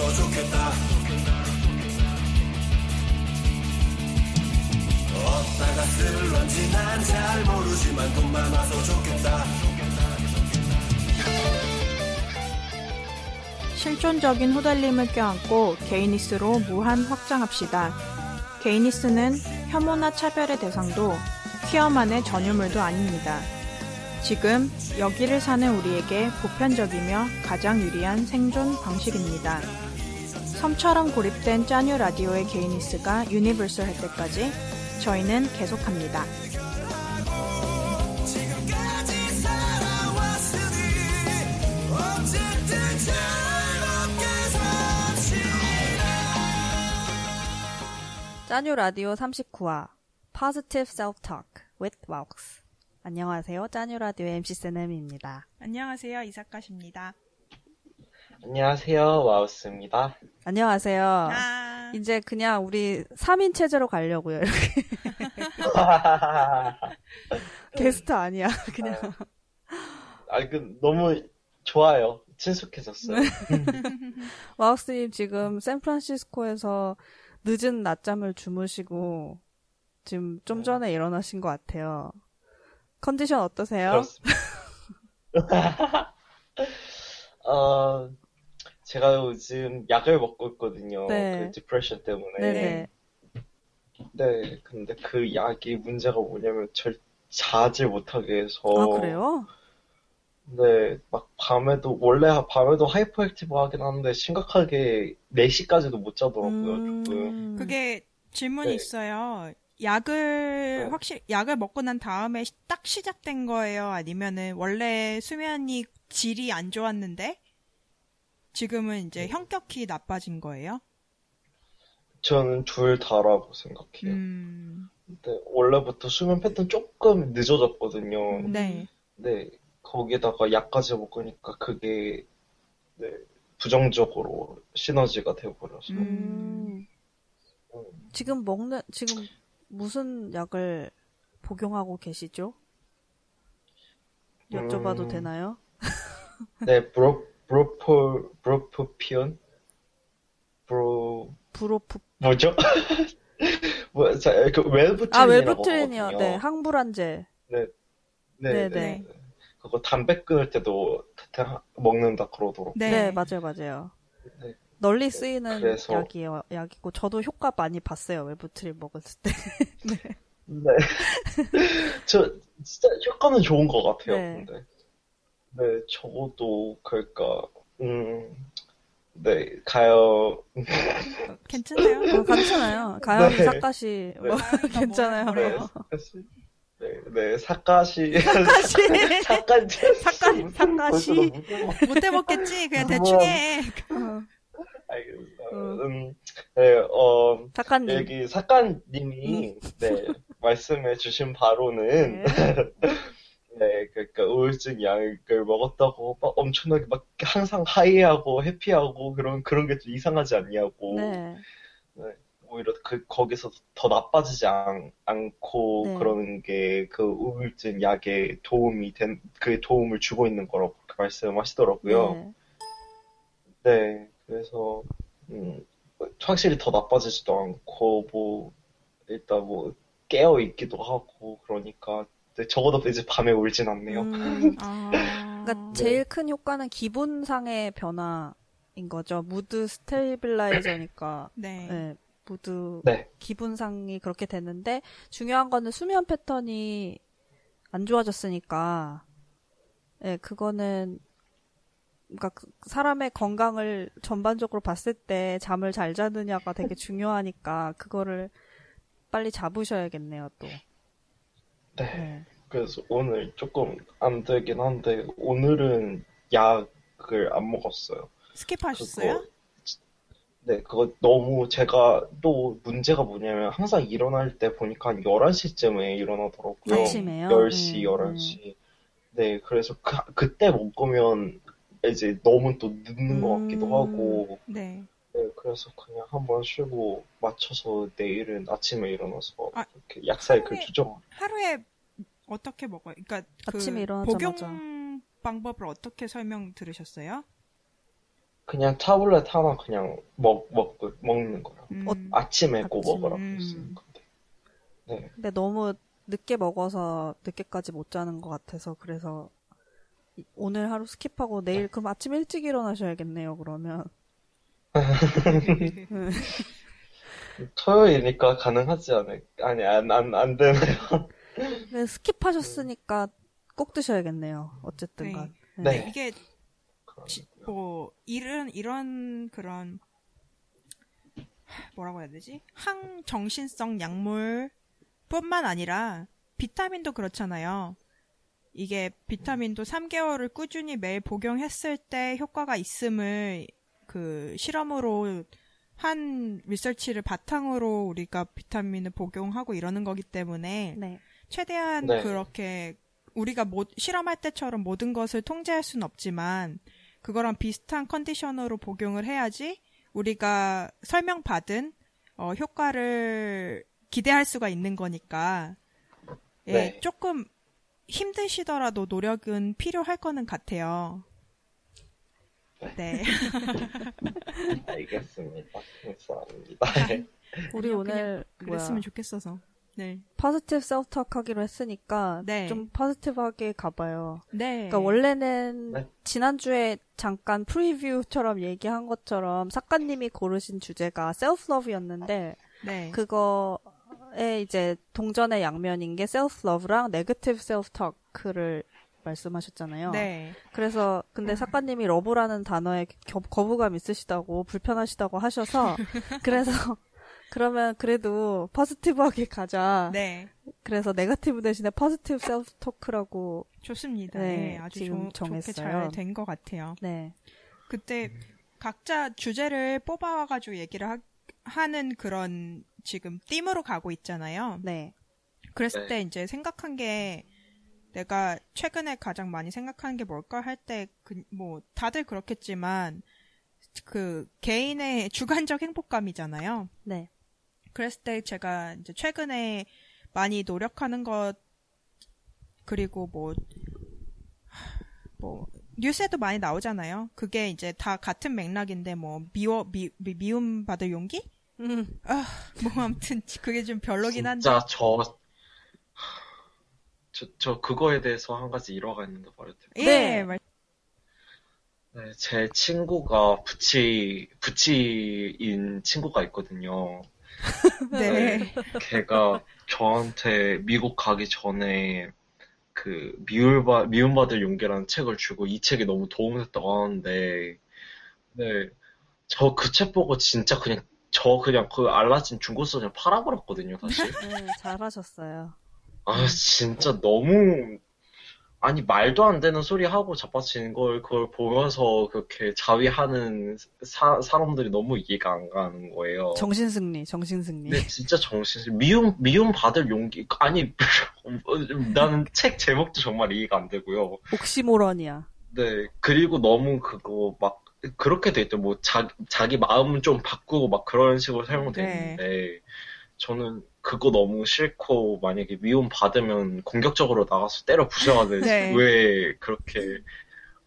많아서 좋겠다 어디다가 쓸런지 난 잘 모르지만 돈 많아서 좋겠다 실존적인 후달림을 껴안고 게이니스로 무한 확장합시다. 게이니스는 혐오나 차별의 대상도 퀴어만의 전유물도 아닙니다. 지금 여기를 사는 우리에게 보편적이며 가장 유리한 생존 방식입니다. 섬처럼 고립된 짜뉴 라디오의 gayness가 universal 할 때까지 저희는 계속합니다. 짜뉴 라디오 39화 Positive Self-Talk with Wax 안녕하세요. 짜뉴 라디오 MC 세넴입니다. 안녕하세요. 이사카십니다. 안녕하세요, 와우스입니다. 안녕하세요. 아, 이제 그냥 우리 3인 체제로 가려고요. 이렇게 게스트 아니야. 그냥 아, 그, 너무 좋아요. 친숙해졌어요. 와우스님 지금 샌프란시스코에서 늦은 낮잠을 주무시고 지금 좀 전에 일어나신 것 같아요. 컨디션 어떠세요? 그렇습니다. 어, 제가 요즘 약을 먹고 있거든요. 네. 그 depression 때문에. 네네. 네, 근데 그 약이 문제가 뭐냐면 절 자질 못하게 해서. 아 그래요? 네, 막 밤에도, 원래 밤에도 hyperactive 하긴 하는데 심각하게 4시까지도 못 자더라고요, 조금. 음. 그게 질문이 네. 있어요. 약을 네. 확실히 약을 먹고 난 다음에 시- 딱 시작된 거예요? 아니면은 원래 수면이 질이 안 좋았는데 지금은 이제 현격히 나빠진 거예요? 저는 둘 다라고 생각해요. 음, 근데 원래부터 수면 패턴 조금 늦어졌거든요. 네. 네, 거기에다가 약까지 먹으니까 그게 네, 부정적으로 시너지가 돼버려서 음. 음. 지금 먹는 지금 무슨 약을 복용하고 계시죠? 여쭤봐도 음. 되나요? 네, 브로 브로폴 브로포피온 브로 브로프 뭐죠? 뭐, 자, 그 웰브트린이라고 아 웰브트린이요. 하거든요. 네, 항불안제. 네, 네, 네, 네. 네. 그거 담배 끊을 때도 다- 먹는다 그러더라고요. 네. 네, 맞아요, 맞아요. 네. 널리 쓰이는 그래서- 약이에요, 약이고 저도 효과 많이 봤어요. 웰브트린 먹었을 때. 네. 저 진짜 효과는 좋은 것 같아요. 네. 근데 네 적어도 그러니까 음, 네 가요. 괜찮아요? 어, 괜찮아요. 가연이 네. 사카시 뭐 괜찮아요. 네, 사실- 네, 네 사카시 사카시 사카시 사카- 사카시. 못 해 먹겠지? 그냥 대충 해. 음. 음, 네, 어, 사카님. 여기 사카님이 네 말씀해 주신 바로는 네, 그러니까 우울증 약을 먹었다고 막 엄청나게 막 항상 하이하고 해피하고 그런 그런 게 좀 이상하지 않냐고 네. 오히려 그 거기서 더 나빠지지 않, 않고 네. 그러는 게 그 우울증 약에 도움이 된 그 도움을 주고 있는 거라고 말씀하시더라고요. 네. 네, 그래서 음, 확실히 더 나빠지지도 않고 뭐 일단 뭐 깨어 있기도 하고 그러니까 근데 적어도 이제 밤에 울진 않네요. 음, 아. 그러니까 네. 제일 큰 효과는 기분상의 변화인 거죠. mood stabilizer니까. 네. 네. 무드 네, 기분상이 그렇게 됐는데 중요한 거는 수면 패턴이 안 좋아졌으니까 예, 그거는 그러니까 그 사람의 건강을 전반적으로 봤을 때 잠을 잘 자느냐가 되게 중요하니까 그거를 빨리 잡으셔야겠네요, 또. 네. 네. 그래서 오늘 조금 안 되긴 한데 오늘은 약을 안 먹었어요. 스킵하셨어요? 그거 네, 그거 너무 제가 또 문제가 뭐냐면 항상 일어날 때 보니까 한 11시쯤에 일어나더라고요. 아침에요? 10시, 음, 11시. 네, 그래서 그, 그때 먹으면 이제 너무 또 늦는 것 같기도 음. 하고, 네. 네, 그래서 그냥 한번 쉬고 맞춰서 내일은 아침에 일어나서 아, 이렇게 약 사이클 하루에- 조정. 하루에 어떻게 먹어요? 그러니까 그 아침에 일어나자마자. 복용 방법을 어떻게 설명 들으셨어요? 그냥 타블렛 하나 그냥 먹, 먹, 먹는 거예요. 음. 어, 아침에 꼭 아침, 먹으라고 음. 쓰는 건데. 네. 근데 너무 늦게 먹어서 늦게까지 못 자는 것 같아서 그래서 이- 오늘 하루 skip하고 내일 그럼 아침 일찍 일어나셔야겠네요. 그러면 토요일이니까 가능하지 않을, 아니, 안, 안, 안 되나요? 근데 skip하셨으니까 꼭 드셔야겠네요. 어쨌든간. 네. 이게 지- 뭐 이런 이런 그런 뭐라고 해야 되지? 항정신성 약물뿐만 아니라 비타민도 그렇잖아요. 이게 비타민도 3개월을 꾸준히 매일 복용했을 때 효과가 있음을 그 실험으로 한 리서치를 바탕으로 우리가 비타민을 복용하고 이러는 거기 때문에 네. 최대한 네. 그렇게 우리가 모- 실험할 때처럼 모든 것을 통제할 수는 없지만 그거랑 비슷한 컨디션으로 복용을 해야지 우리가 설명받은 어, 효과를 기대할 수가 있는 거니까 예, 네. 조금 힘드시더라도 노력은 필요할 거는 같아요. 네. 알겠습니다. 감사합니다. 네. 우리 오늘 그냥 뭐야 그랬으면 좋겠어서. 네. positive self-talk 하기로 했으니까 네. 좀 positive하게 가봐요. 네. 그러니까 원래는 네. 지난주에 잠깐 preview처럼 얘기한 것처럼 작가님이 고르신 주제가 self-love였는데 네. 그거 에 이제 동전의 양면인 게 self-love랑 negative self-talk를 말씀하셨잖아요. 네. 그래서 근데 작가님이 love라는 단어에 겨- 거부감 있으시다고 불편하시다고 하셔서 그래서 그러면 그래도 positive하게 가자. 네. 그래서 negative 대신에 positive self-talk라고 좋습니다. 네, 네, 아주 지금 좋, 좋게 정했어요. 잘된 것 같아요. 네. 그때 각자 주제를 뽑아와가지고 얘기를 하, 는 그런 지금 띠으로 가고 있잖아요. 네. 그랬을 네. 때 이제 생각한 게 내가 최근에 가장 많이 생각하는 게 뭘까 할때그뭐 다들 그렇겠지만 그 개인의 주관적 행복감이잖아요. 네. 그랬을 때 제가 이제 최근에 많이 노력하는 것 그리고 뭐뭐 뉴스에도 많이 나오잖아요. 그게 이제 다 같은 맥락인데 뭐 미워 미, 미 미움 받을 용기? 음. 뭐 아무튼 그게 좀 별로긴 한데. 진짜 저, 저, 저 그거에 대해서 한 가지 일화가 있는데 말해도 돼요? 예, 네. 말- 네, 제 친구가 부치, 부치인 친구가 있거든요. 네. 걔가 저한테 미국 가기 전에 그 미울바, 미움받을 용기라는 책을 주고 이 책이 너무 도움됐다고 하는데, 네, 저 그 책 보고 진짜 그냥, 저 그냥 그 알라딘 중고서 그냥 팔아버렸거든요, 다시. 네, 잘하셨어요. 아, 진짜 너무, 아니, 말도 안 되는 소리 하고 자빠지는 걸, 그걸 보면서 그렇게 자위하는 사, 사람들이 너무 이해가 안 가는 거예요. 정신승리, 정신승리. 근데 진짜 정신, 미움, 미움 받을 용기, 아니, 나는 책 제목도 정말 이해가 안 되고요. 옥시모런이야. 네, 그리고 너무 그거 막, 그렇게 돼 있죠. 뭐, 자, 자기 마음 좀 바꾸고 막 그런 식으로 사용돼 네. 있는데, 저는 그거 너무 싫고, 만약에 미움 받으면 공격적으로 나가서 때려 부셔야 되지. 네. 왜 그렇게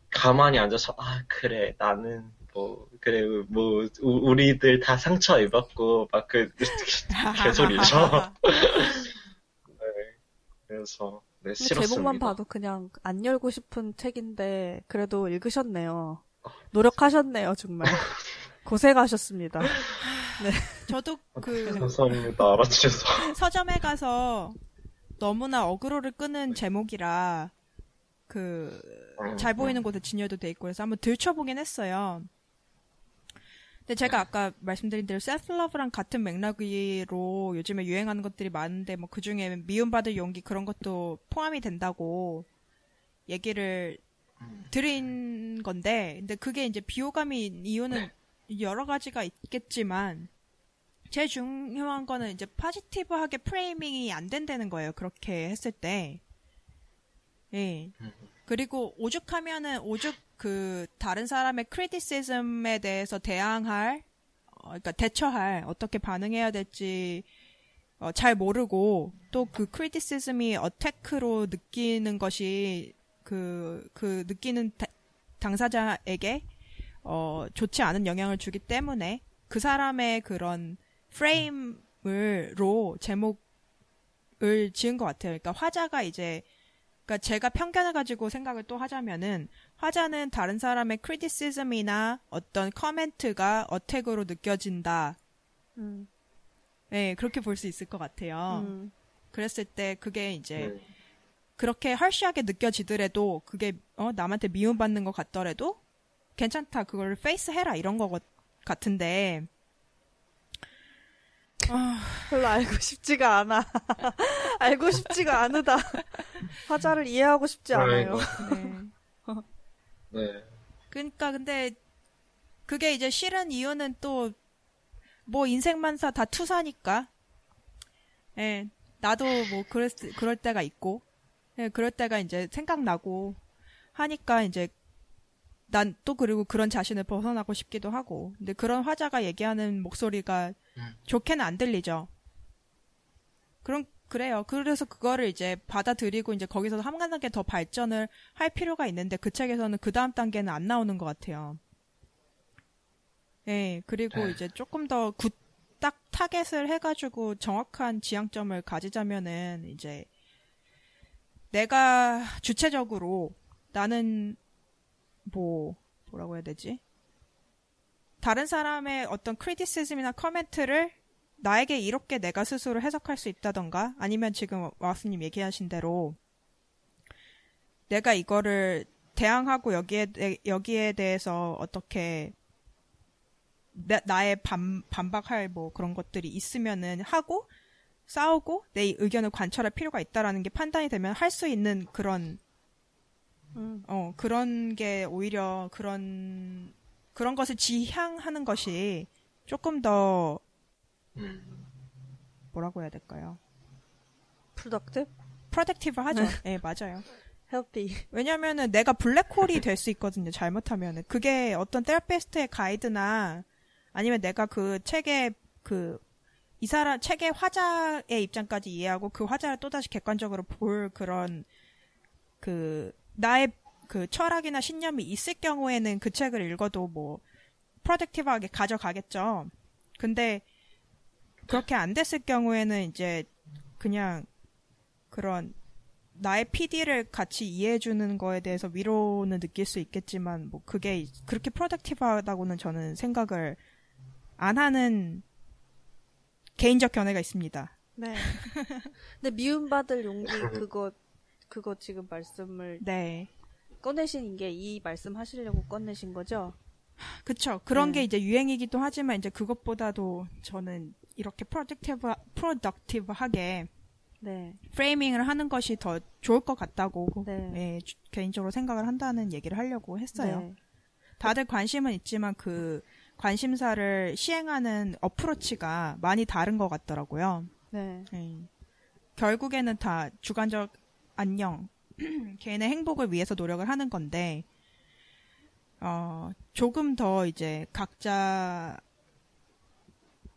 가만히 앉아서, 아, 그래, 나는 뭐, 그래, 뭐, 우- 우리들 다 상처 입었고, 막 그, 개소리죠. 네. 그래서, 네. 제목만 봐도 그냥 안 열고 싶은 책인데 그래도 읽으셨네요. 노력하셨네요, 정말. 고생하셨습니다. 저도 그 감사합니다. 알아주셔서. 서점에 가서 너무나 어그로를 끄는 제목이라 그 잘 보이는 곳에 진열도 돼 있고 그래서 한번 들춰보긴 했어요. 근데 제가 아까 말씀드린 대로 셀프러브랑 같은 맥락으로 요즘에 유행하는 것들이 많은데 뭐 그중에 미움받을 용기 그런 것도 포함이 된다고 얘기를 드린 건데 근데 그게 이제 비호감이 이유는 여러 가지가 있겠지만 제일 중요한 거는 이제 포지티브하게 프레이밍이 안 된다는 거예요. 그렇게 했을 때. 예. 그리고 오죽하면은 오죽 그 다른 사람의 크리티시즘에 대해서 대항할 어, 그러니까 대처할 어떻게 반응해야 될지 어, 잘 모르고 또 그 크리티시즘이 어태크로 느끼는 것이 그 그 느끼는 다- 당사자에게 어, 좋지 않은 영향을 주기 때문에 그 사람의 그런 프레임을로 제목을 지은 것 같아요. 그러니까 화자가 이제 그러니까 제가 편견을 가지고 생각을 또 하자면은 화자는 다른 사람의 criticism이나 어떤 comment가 attack으로 느껴진다. 음. 네, 그렇게 볼 수 있을 것 같아요. 음. 그랬을 때 그게 이제 음. 그렇게 harsh하게 느껴지더라도 그게 어, 남한테 미움받는 것 같더라도 괜찮다 그걸 face해라 이런 거 같은데 별로 알고 싶지가 않아. 알고 싶지가 않으다. 화자를 이해하고 싶지 않아요. 그러니까. 네. 네. 그러니까 근데 그게 이제 싫은 이유는 또 뭐 인생만사 다 투사니까. 예. 나도 뭐 그럴 수- 그럴 때가 있고. 예, 그럴 때가 이제 생각나고 하니까 이제 난 또 그리고 그런 자신을 벗어나고 싶기도 하고. 근데 그런 화자가 얘기하는 목소리가 음. 좋게는 안 들리죠. 그럼 그래요. 그래서 그거를 이제 받아들이고 이제 거기서 한 단계 더 발전을 할 필요가 있는데 그 책에서는 그 다음 단계는 안 나오는 것 같아요. 예, 그리고 이제 조금 더 good, 딱 target을 해가지고 정확한 지향점을 가지자면은 이제 내가 주체적으로 나는 뭐, 뭐라고 해야 되지? 다른 사람의 어떤 criticism이나 comment를 나에게 이렇게 내가 스스로 해석할 수 있다던가 아니면 지금 와스님 얘기하신 대로 내가 이거를 대항하고 여기에 대- 여기에 대해서 어떻게 나, 나의 반, 반박할 뭐 그런 것들이 있으면은 하고 싸우고 내 의견을 관철할 필요가 있다라는 게 판단이 되면 할 수 있는 그런 음. 어 그런 게 오히려 그런 그런 것을 지향하는 것이 조금 더 음. 뭐라고 해야 될까요? product? productive 하죠. 예, 맞아요. healthy. 왜냐면은 내가 블랙홀이 될 수 있거든요. 잘못하면은. 그게 어떤 therapist의 가이드나 아니면 내가 그 책의 그, 이 사람, 책의 화자의 입장까지 이해하고 그 화자를 또다시 객관적으로 볼 그런 그, 나의 그 철학이나 신념이 있을 경우에는 그 책을 읽어도 뭐, 프로덕티브하게 가져가겠죠. 근데, 그렇게 안 됐을 경우에는 이제, 그냥, 그런, 나의 PD를 같이 이해해 주는 거에 대해서 위로는 느낄 수 있겠지만, 뭐, 그게 그렇게 프로덕티브하다고는 저는 생각을 안 하는 개인적 견해가 있습니다. 네. 근데 미움받을 용기 그거 그거 지금 말씀을 네. 꺼내신 게 이 말씀 하시려고 꺼내신 거죠? 그쵸. 그런 네. 게 이제 유행이기도 하지만, 이제 그것보다도 저는 이렇게 productive, productive하게 네. framing을 하는 것이 더 좋을 것 같다고, 네. 예, 주- 개인적으로 생각을 한다는 얘기를 하려고 했어요. 네. 다들 관심은 있지만 그 관심사를 시행하는 어프로치가 많이 다른 것 같더라고요. 네. 예. 결국에는 다 주관적 안녕, 개인의 행복을 위해서 노력을 하는 건데, 어, 조금 더 이제 각자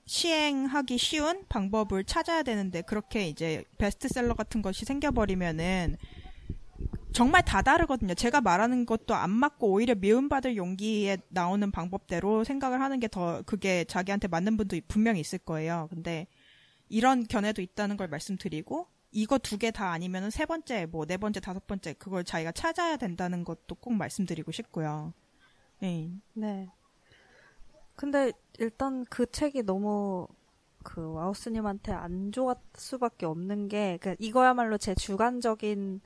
시행하기 쉬운 방법을 찾아야 되는데, 그렇게 이제 베스트셀러 같은 것이 생겨버리면은, 정말 다 다르거든요. 제가 말하는 것도 안 맞고 오히려 미움받을 용기에 나오는 방법대로 생각을 하는 게 더 그게 자기한테 맞는 분도 분명히 있을 거예요. 근데 이런 견해도 있다는 걸 말씀드리고 이거 두 개 다 아니면은 세 번째, 뭐 네 번째, 다섯 번째 그걸 자기가 찾아야 된다는 것도 꼭 말씀드리고 싶고요. 네. 네. 근데 일단 그 책이 너무 그 와우스님한테 안 좋았을 수밖에 없는 게 그 이거야말로 제 주관적인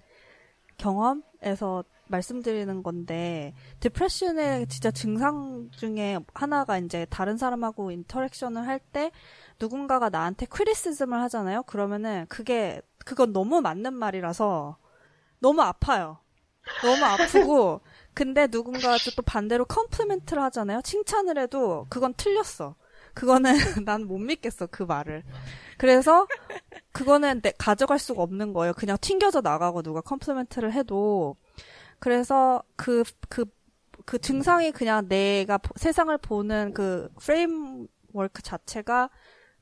경험에서 말씀드리는 건데 depression의 진짜 증상 중에 하나가 이제 다른 사람하고 interaction을 할 때 누군가가 나한테 criticism을 하잖아요. 그러면은 그게 그건 너무 맞는 말이라서 너무 아파요. 너무 아프고 근데 누군가 또 반대로 compliment를 하잖아요. 칭찬을 해도 그건 틀렸어. 그거는 난 못 믿겠어 그 말을. 그래서 그거는 내, 가져갈 수가 없는 거예요. 그냥 튕겨져 나가고 누가 compliment를 해도 그래서 그그그 증상이 그냥 내가 보- 세상을 보는 그 framework 자체가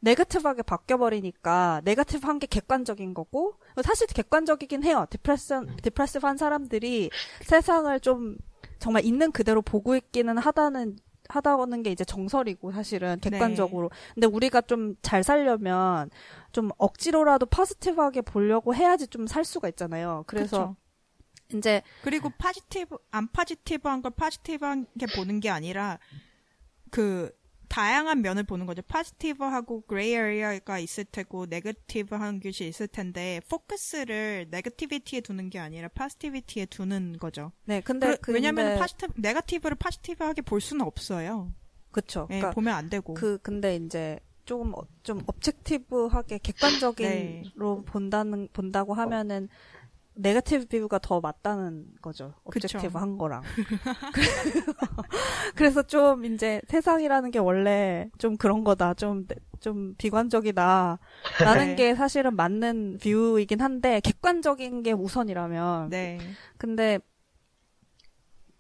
negative하게 바뀌어버리니까 negative한 게 객관적인 거고 사실 객관적이긴 해요. depression depressive한 사람들이 세상을 좀 정말 있는 그대로 보고 있기는 하다는 하다는 게 이제 정설이고 사실은 네. 객관적으로. 근데 우리가 좀 잘 살려면 좀 억지로라도 positive하게 보려고 해야지 좀 살 수가 있잖아요. 그래서 그쵸. 이제 그리고 positive 안 positive한 걸 positive하게 보는 게 아니라 그 다양한 면을 보는 거죠. positive하고 gray area가 있을 테고 negative한 것이 있을 텐데 포커스를 negativity에 두는 게 아니라 positivity에 두는 거죠. 네, 근데 그, 왜냐면 근데- positive negative를 positive하게 볼 수는 없어요. 그쵸. 예, 그러니까 보면 안 되고. 그 근데 이제 조금 어- 좀 objective하게 객관적인로 네. 본다는 본다고 하면은 negative view가 더 맞다는 거죠. 그쵸. objective 한 거랑. 그래서 좀 이제 세상이라는 게 원래 좀 그런 거다. 좀 좀 비관적이다. 라는 네. 게 사실은 맞는 뷰이긴 한데 객관적인 게 우선이라면 네. 근데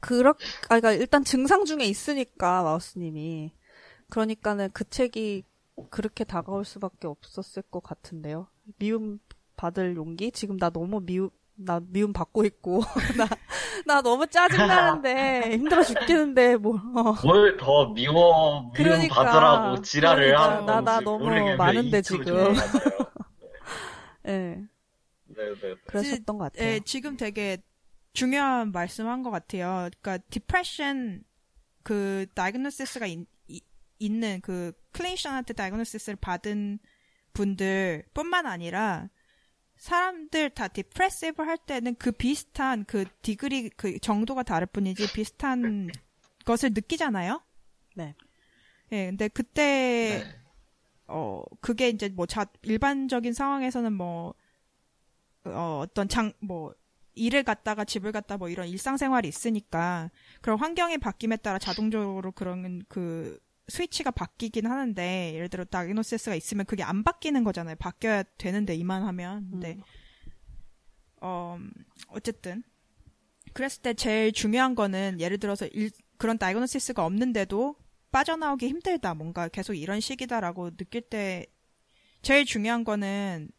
그렇 아 그러니까 일단 증상 중에 있으니까 마우스님이 그러니까는 그 책이 그렇게 다가올 수밖에 없었을 것 같은데요. 미움 받을 용기? 지금 나 너무 미움 나 미움 받고 있고 나 나 너무 짜증 나는데 힘들어 죽겠는데 뭐 어. 뭘더 미워, 미움 그러니까. 받으라고 지랄을 그러니까. 하는 나- 나 너무 많은데 지금. 예. 네네. 그러셨던 것 같아요. 예, 지금 되게 중요한 말씀한 것 같아요. 그러니까 depression 그 diagnosis가 이- 있는 그 clinician한테 diagnosis를 받은 분들뿐만 아니라 사람들 다 depressive 할 때는 그 비슷한 그 degree 그 정도가 다를 뿐이지 비슷한 것을 느끼잖아요. 네. 예, 근데 그때 네. 어 그게 이제 뭐 자 일반적인 상황에서는 뭐 어, 어떤 장, 뭐, 일을 갔다가 집을 갔다 뭐 이런 일상생활이 있으니까 그런 환경의 바뀜에 따라 자동적으로 그런 그 스위치가 바뀌긴 하는데 예를 들어 다이노시스가 있으면 그게 안 바뀌는 거잖아요. 바뀌어야 되는데 이만하면. 근데 어 어쨌든 그랬을 때 제일 중요한 거는 예를 들어서 일, 그런 diagnosis가 없는데도 빠져나오기 힘들다. 뭔가 계속 이런 식이다라고 느낄 때 제일 중요한 거는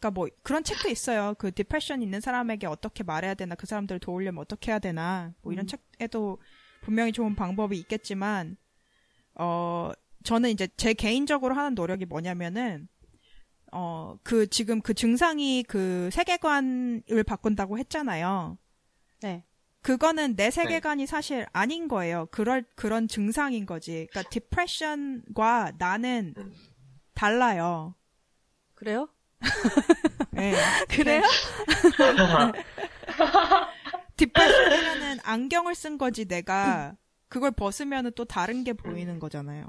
그러니까 뭐 그런 책도 있어요. 그 depression 있는 사람에게 어떻게 말해야 되나, 그 사람들을 도우려면 어떻게 해야 되나, 뭐 이런 음. 책에도 분명히 좋은 방법이 있겠지만, 어 저는 이제 제 개인적으로 하는 노력이 뭐냐면은 어 그 지금 그 증상이 그 세계관을 바꾼다고 했잖아요. 네. 그거는 내 세계관이 사실 아닌 거예요. 그럴 그런 증상인 거지. 그러니까 디프레션과 나는 음. 달라요. 그래요? 네. 그래요? 디프레션이라는 안경을 쓴 거지 내가 그걸 벗으면은 또 다른 게 보이는 거잖아요.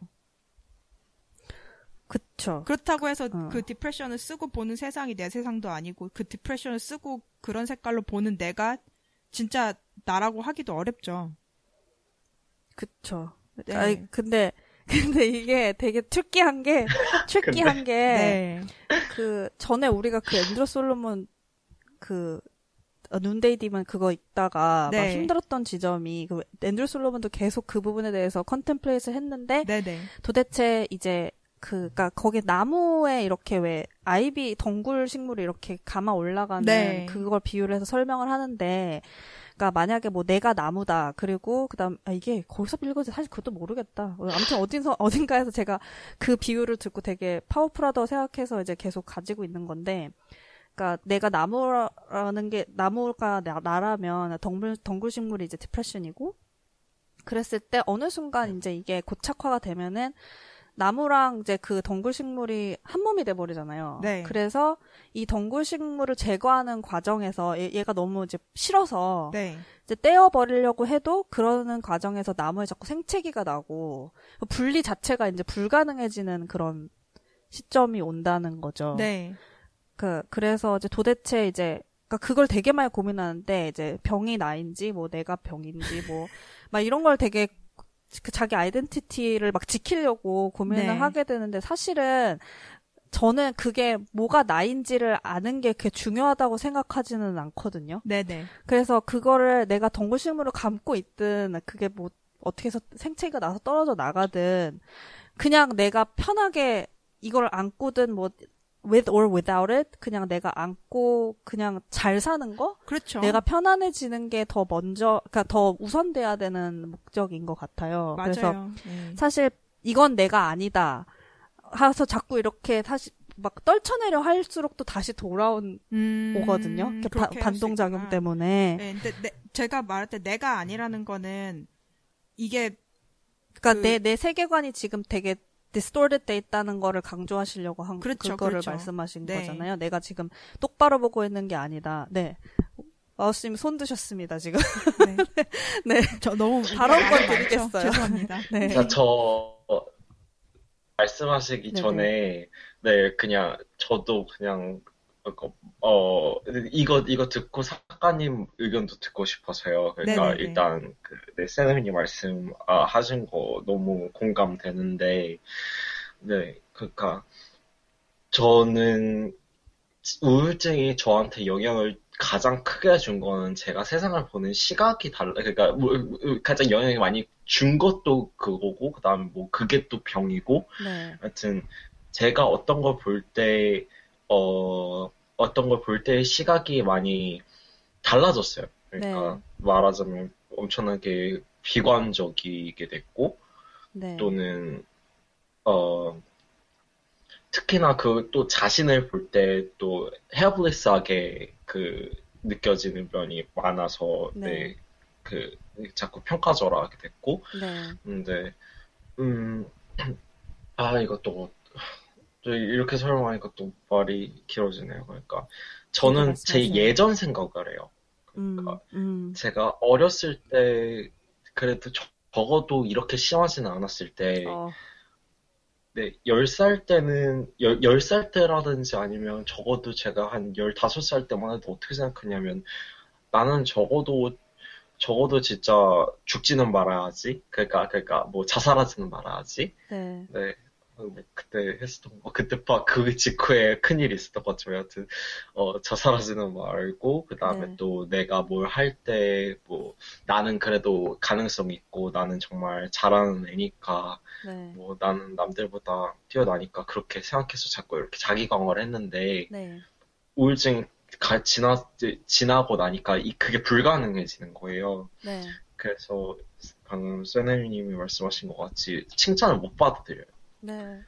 그쵸. 그렇다고 해서 어. 그 depression을 쓰고 보는 세상이 내 세상도 아니고 그 depression을 쓰고 그런 색깔로 보는 내가 진짜 나라고 하기도 어렵죠. 그쵸. 네. 아니, 근데, 근데 이게 되게 특이한 게, 특이한 게, 네. 그, 전에 우리가 그 Andrew Solomon, 그, 어, Noonday Demon 그거 읽다가 막 네. 힘들었던 지점이, 그, Andrew Solomon도 계속 그 부분에 대해서 contemplate 했는데, 네네. 도대체 이제, 그, 그니까 거기 나무에 이렇게 왜, 아이비, 덩굴 식물이 이렇게 감아 올라가는 네. 그걸 비유를 해서 설명을 하는데, 그러니까 만약에 뭐 내가 나무다 그리고 그다음 아 이게 거기서 빌거지 사실 그것도 모르겠다. 어, 아무튼 어딘서 어딘가에서 제가 그 비유를 듣고 되게 파워풀하다고 생각해서 이제 계속 가지고 있는 건데, 그러니까 내가 나무라는 게 나무가 나, 나라면 덩굴 덩굴 식물이 이제 디프레션이고, 그랬을 때 어느 순간 이제 이게 고착화가 되면은 나무랑 이제 그 덩굴 식물이 한 몸이 돼 버리잖아요. 네. 그래서 이 덩굴 식물을 제거하는 과정에서 얘, 얘가 너무 이제 싫어서 네. 이제 떼어 버리려고 해도 그러는 과정에서 나무에 자꾸 생채기가 나고 분리 자체가 이제 불가능해지는 그런 시점이 온다는 거죠. 네. 그 그래서 이제 도대체 이제 그러니까 그걸 되게 많이 고민하는데 이제 병이 나인지 뭐 내가 병인지 뭐 막 이런 걸 되게 그 자기 아이덴티티를 막 지키려고 고민을 네. 하게 되는데 사실은 저는 그게 뭐가 나인지를 아는 게 그게 중요하다고 생각하지는 않거든요. 네네. 그래서 그거를 내가 덩굴식물을 감고 있든 그게 뭐 어떻게 해서 생체가 나서 떨어져 나가든 그냥 내가 편하게 이걸 안고든 뭐 with or without it 그냥 내가 안고 그냥 잘 사는 거 그렇죠. 내가 편안해지는 게 더 먼저 그러니까 더 우선돼야 되는 목적인 것 같아요. 맞아요. 그래서 네. 사실 이건 내가 아니다 하서 자꾸 이렇게 다시 막 떨쳐내려 할수록 또 다시 돌아온 음, 오거든요. 바- 반동작용. 때문에. 네, 근데 내- 제가 말할 때 내가 아니라는 거는 이게 그러니까 그- 내, 내 세계관이 지금 되게 distorted 돼 있다는 거를 강조하시려고 한 그렇죠, 그거를 그렇죠. 말씀하신 네. 거잖아요. 내가 지금 똑바로 보고 있는 게 아니다. 네. 마우스님 손 드셨습니다, 지금. 네. 네. 저 너무 발언권? 드리겠어요. 죄송합니다. 네. 그러니까 저 말씀하시기 네네. 전에 네 그냥 저도 그냥 어, 어 이거 이거 듣고 작가님 의견도 듣고 싶어서요. 그러니까 네네네. 일단 그 네, 세나님 말씀 아, 하신 거 너무 공감되는데 네 그러니까 저는 우울증이 저한테 영향을 가장 크게 준 거는 제가 세상을 보는 시각이 달라. 그러니까 뭐, 가장 영향이 많이 준 것도 그거고, 그다음에 뭐 그게 또 병이고, 네. 하여튼 제가 어떤 걸 볼 때, 어, 어떤 걸 볼때 시각이 많이 달라졌어요. 그러니까 네. 말하자면 엄청나게 비관적이게 됐고, 네. 또는 어 특히나 그 또 자신을 볼 때또 헬플리스하게 그 느껴지는 면이 많아서 네. 네. 그 자꾸 평가절하게 됐고 네. 근데 음 아 이것도 또 이렇게 설명하니까 또 말이 길어지네요. 그러니까 저는 제 말씀하세요. 예전 생각을 해요. 음, 그러니까 음, 제가 어렸을 때 그래도 적- 적어도 이렇게 심하지는 않았을 때 어, 네, 10살 때는, 10, 10살 때라든지 아니면 적어도 제가 한 15살 때만 해도 어떻게 생각했냐면, 나는 적어도, 적어도 진짜 죽지는 말아야지. 그러니까, 그러니까, 뭐 자살하지는 말아야지. 네. 네. 뭐 그때 했었던 거, 그때 봐, 그 직후에 큰일이 있었던 것 같아요. 여하튼, 어, 자살하지는 말고, 그 다음에 네. 또 내가 뭘 할 때, 뭐, 나는 그래도 가능성 있고, 나는 정말 잘하는 애니까, 네. 뭐 나는 남들보다 뛰어나니까 그렇게 생각해서 자꾸 이렇게 자기 강화를 했는데 네. 우울증 가, 지나, 지나고 나니까 이, 그게 불가능해지는 거예요. 네. 그래서 방금 세네님이 말씀하신 것 같이 칭찬을 못 받아들여요. 네.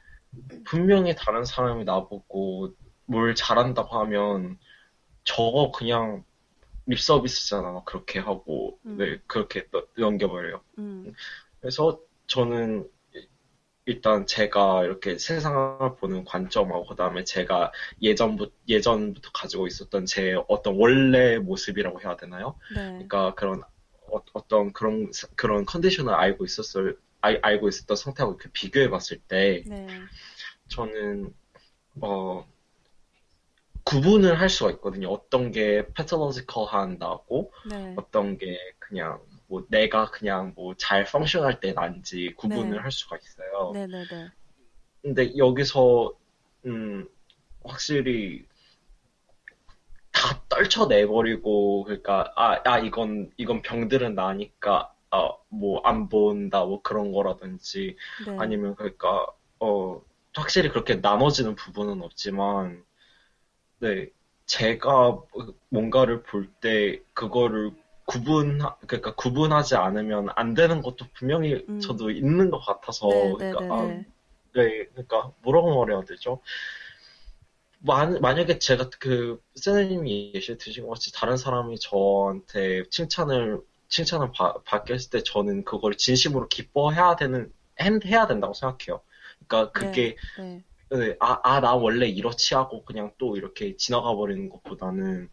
분명히 다른 사람이 나보고 뭘 잘한다고 하면 저거 그냥 립 서비스잖아. 그렇게 하고 음. 네 그렇게 또 넘겨버려요. 음, 그래서 저는 일단 제가 이렇게 세상을 보는 관점하고 그다음에 제가 예전부터 예전부터 가지고 있었던 제 어떤 원래 모습이라고 해야 되나요? 네. 그러니까 그런 어, 떤 그런 그런 컨디션을 알고 있었을 알, 알고 있었던 상태하고 이렇게 비교해 봤을 때 네. 저는 어 구분을 할 수가 있거든요. 어떤 게 패톨로지컬한다고 네. 어떤 게 그냥 뭐 내가 그냥 뭐 잘 펑션할 때 난지 구분을 네. 할 수가 있어요. 네. 네. 네. 근데 여기서 음 확실히 다 떨쳐내버리고 그러니까 아, 아 이건 이건 병들은 나니까 아 뭐 안 본다 뭐 그런 거라든지 네. 아니면 그러니까 어 확실히 그렇게 나눠지는 부분은 없지만 네 제가 뭔가를 볼 때 그거를 구분 그러니까 구분하지 않으면 안 되는 것도 분명히 음. 저도 있는 것 같아서 네. 네. 그러니까 네. 아, 네. 네 그러니까 뭐라고 말해야 되죠? 만, 만약에 제가 그 세나님이 예시 드신 것 같이 다른 사람이 저한테 칭찬을 칭찬을 받, 받겠을 때 저는 그걸 진심으로 기뻐해야 되는 해- 해야 된다고 생각해요. 그러니까 그게 네. 네, 아, 아, 나 원래 이렇지 하고 그냥 또 이렇게 지나가 버리는 것보다는,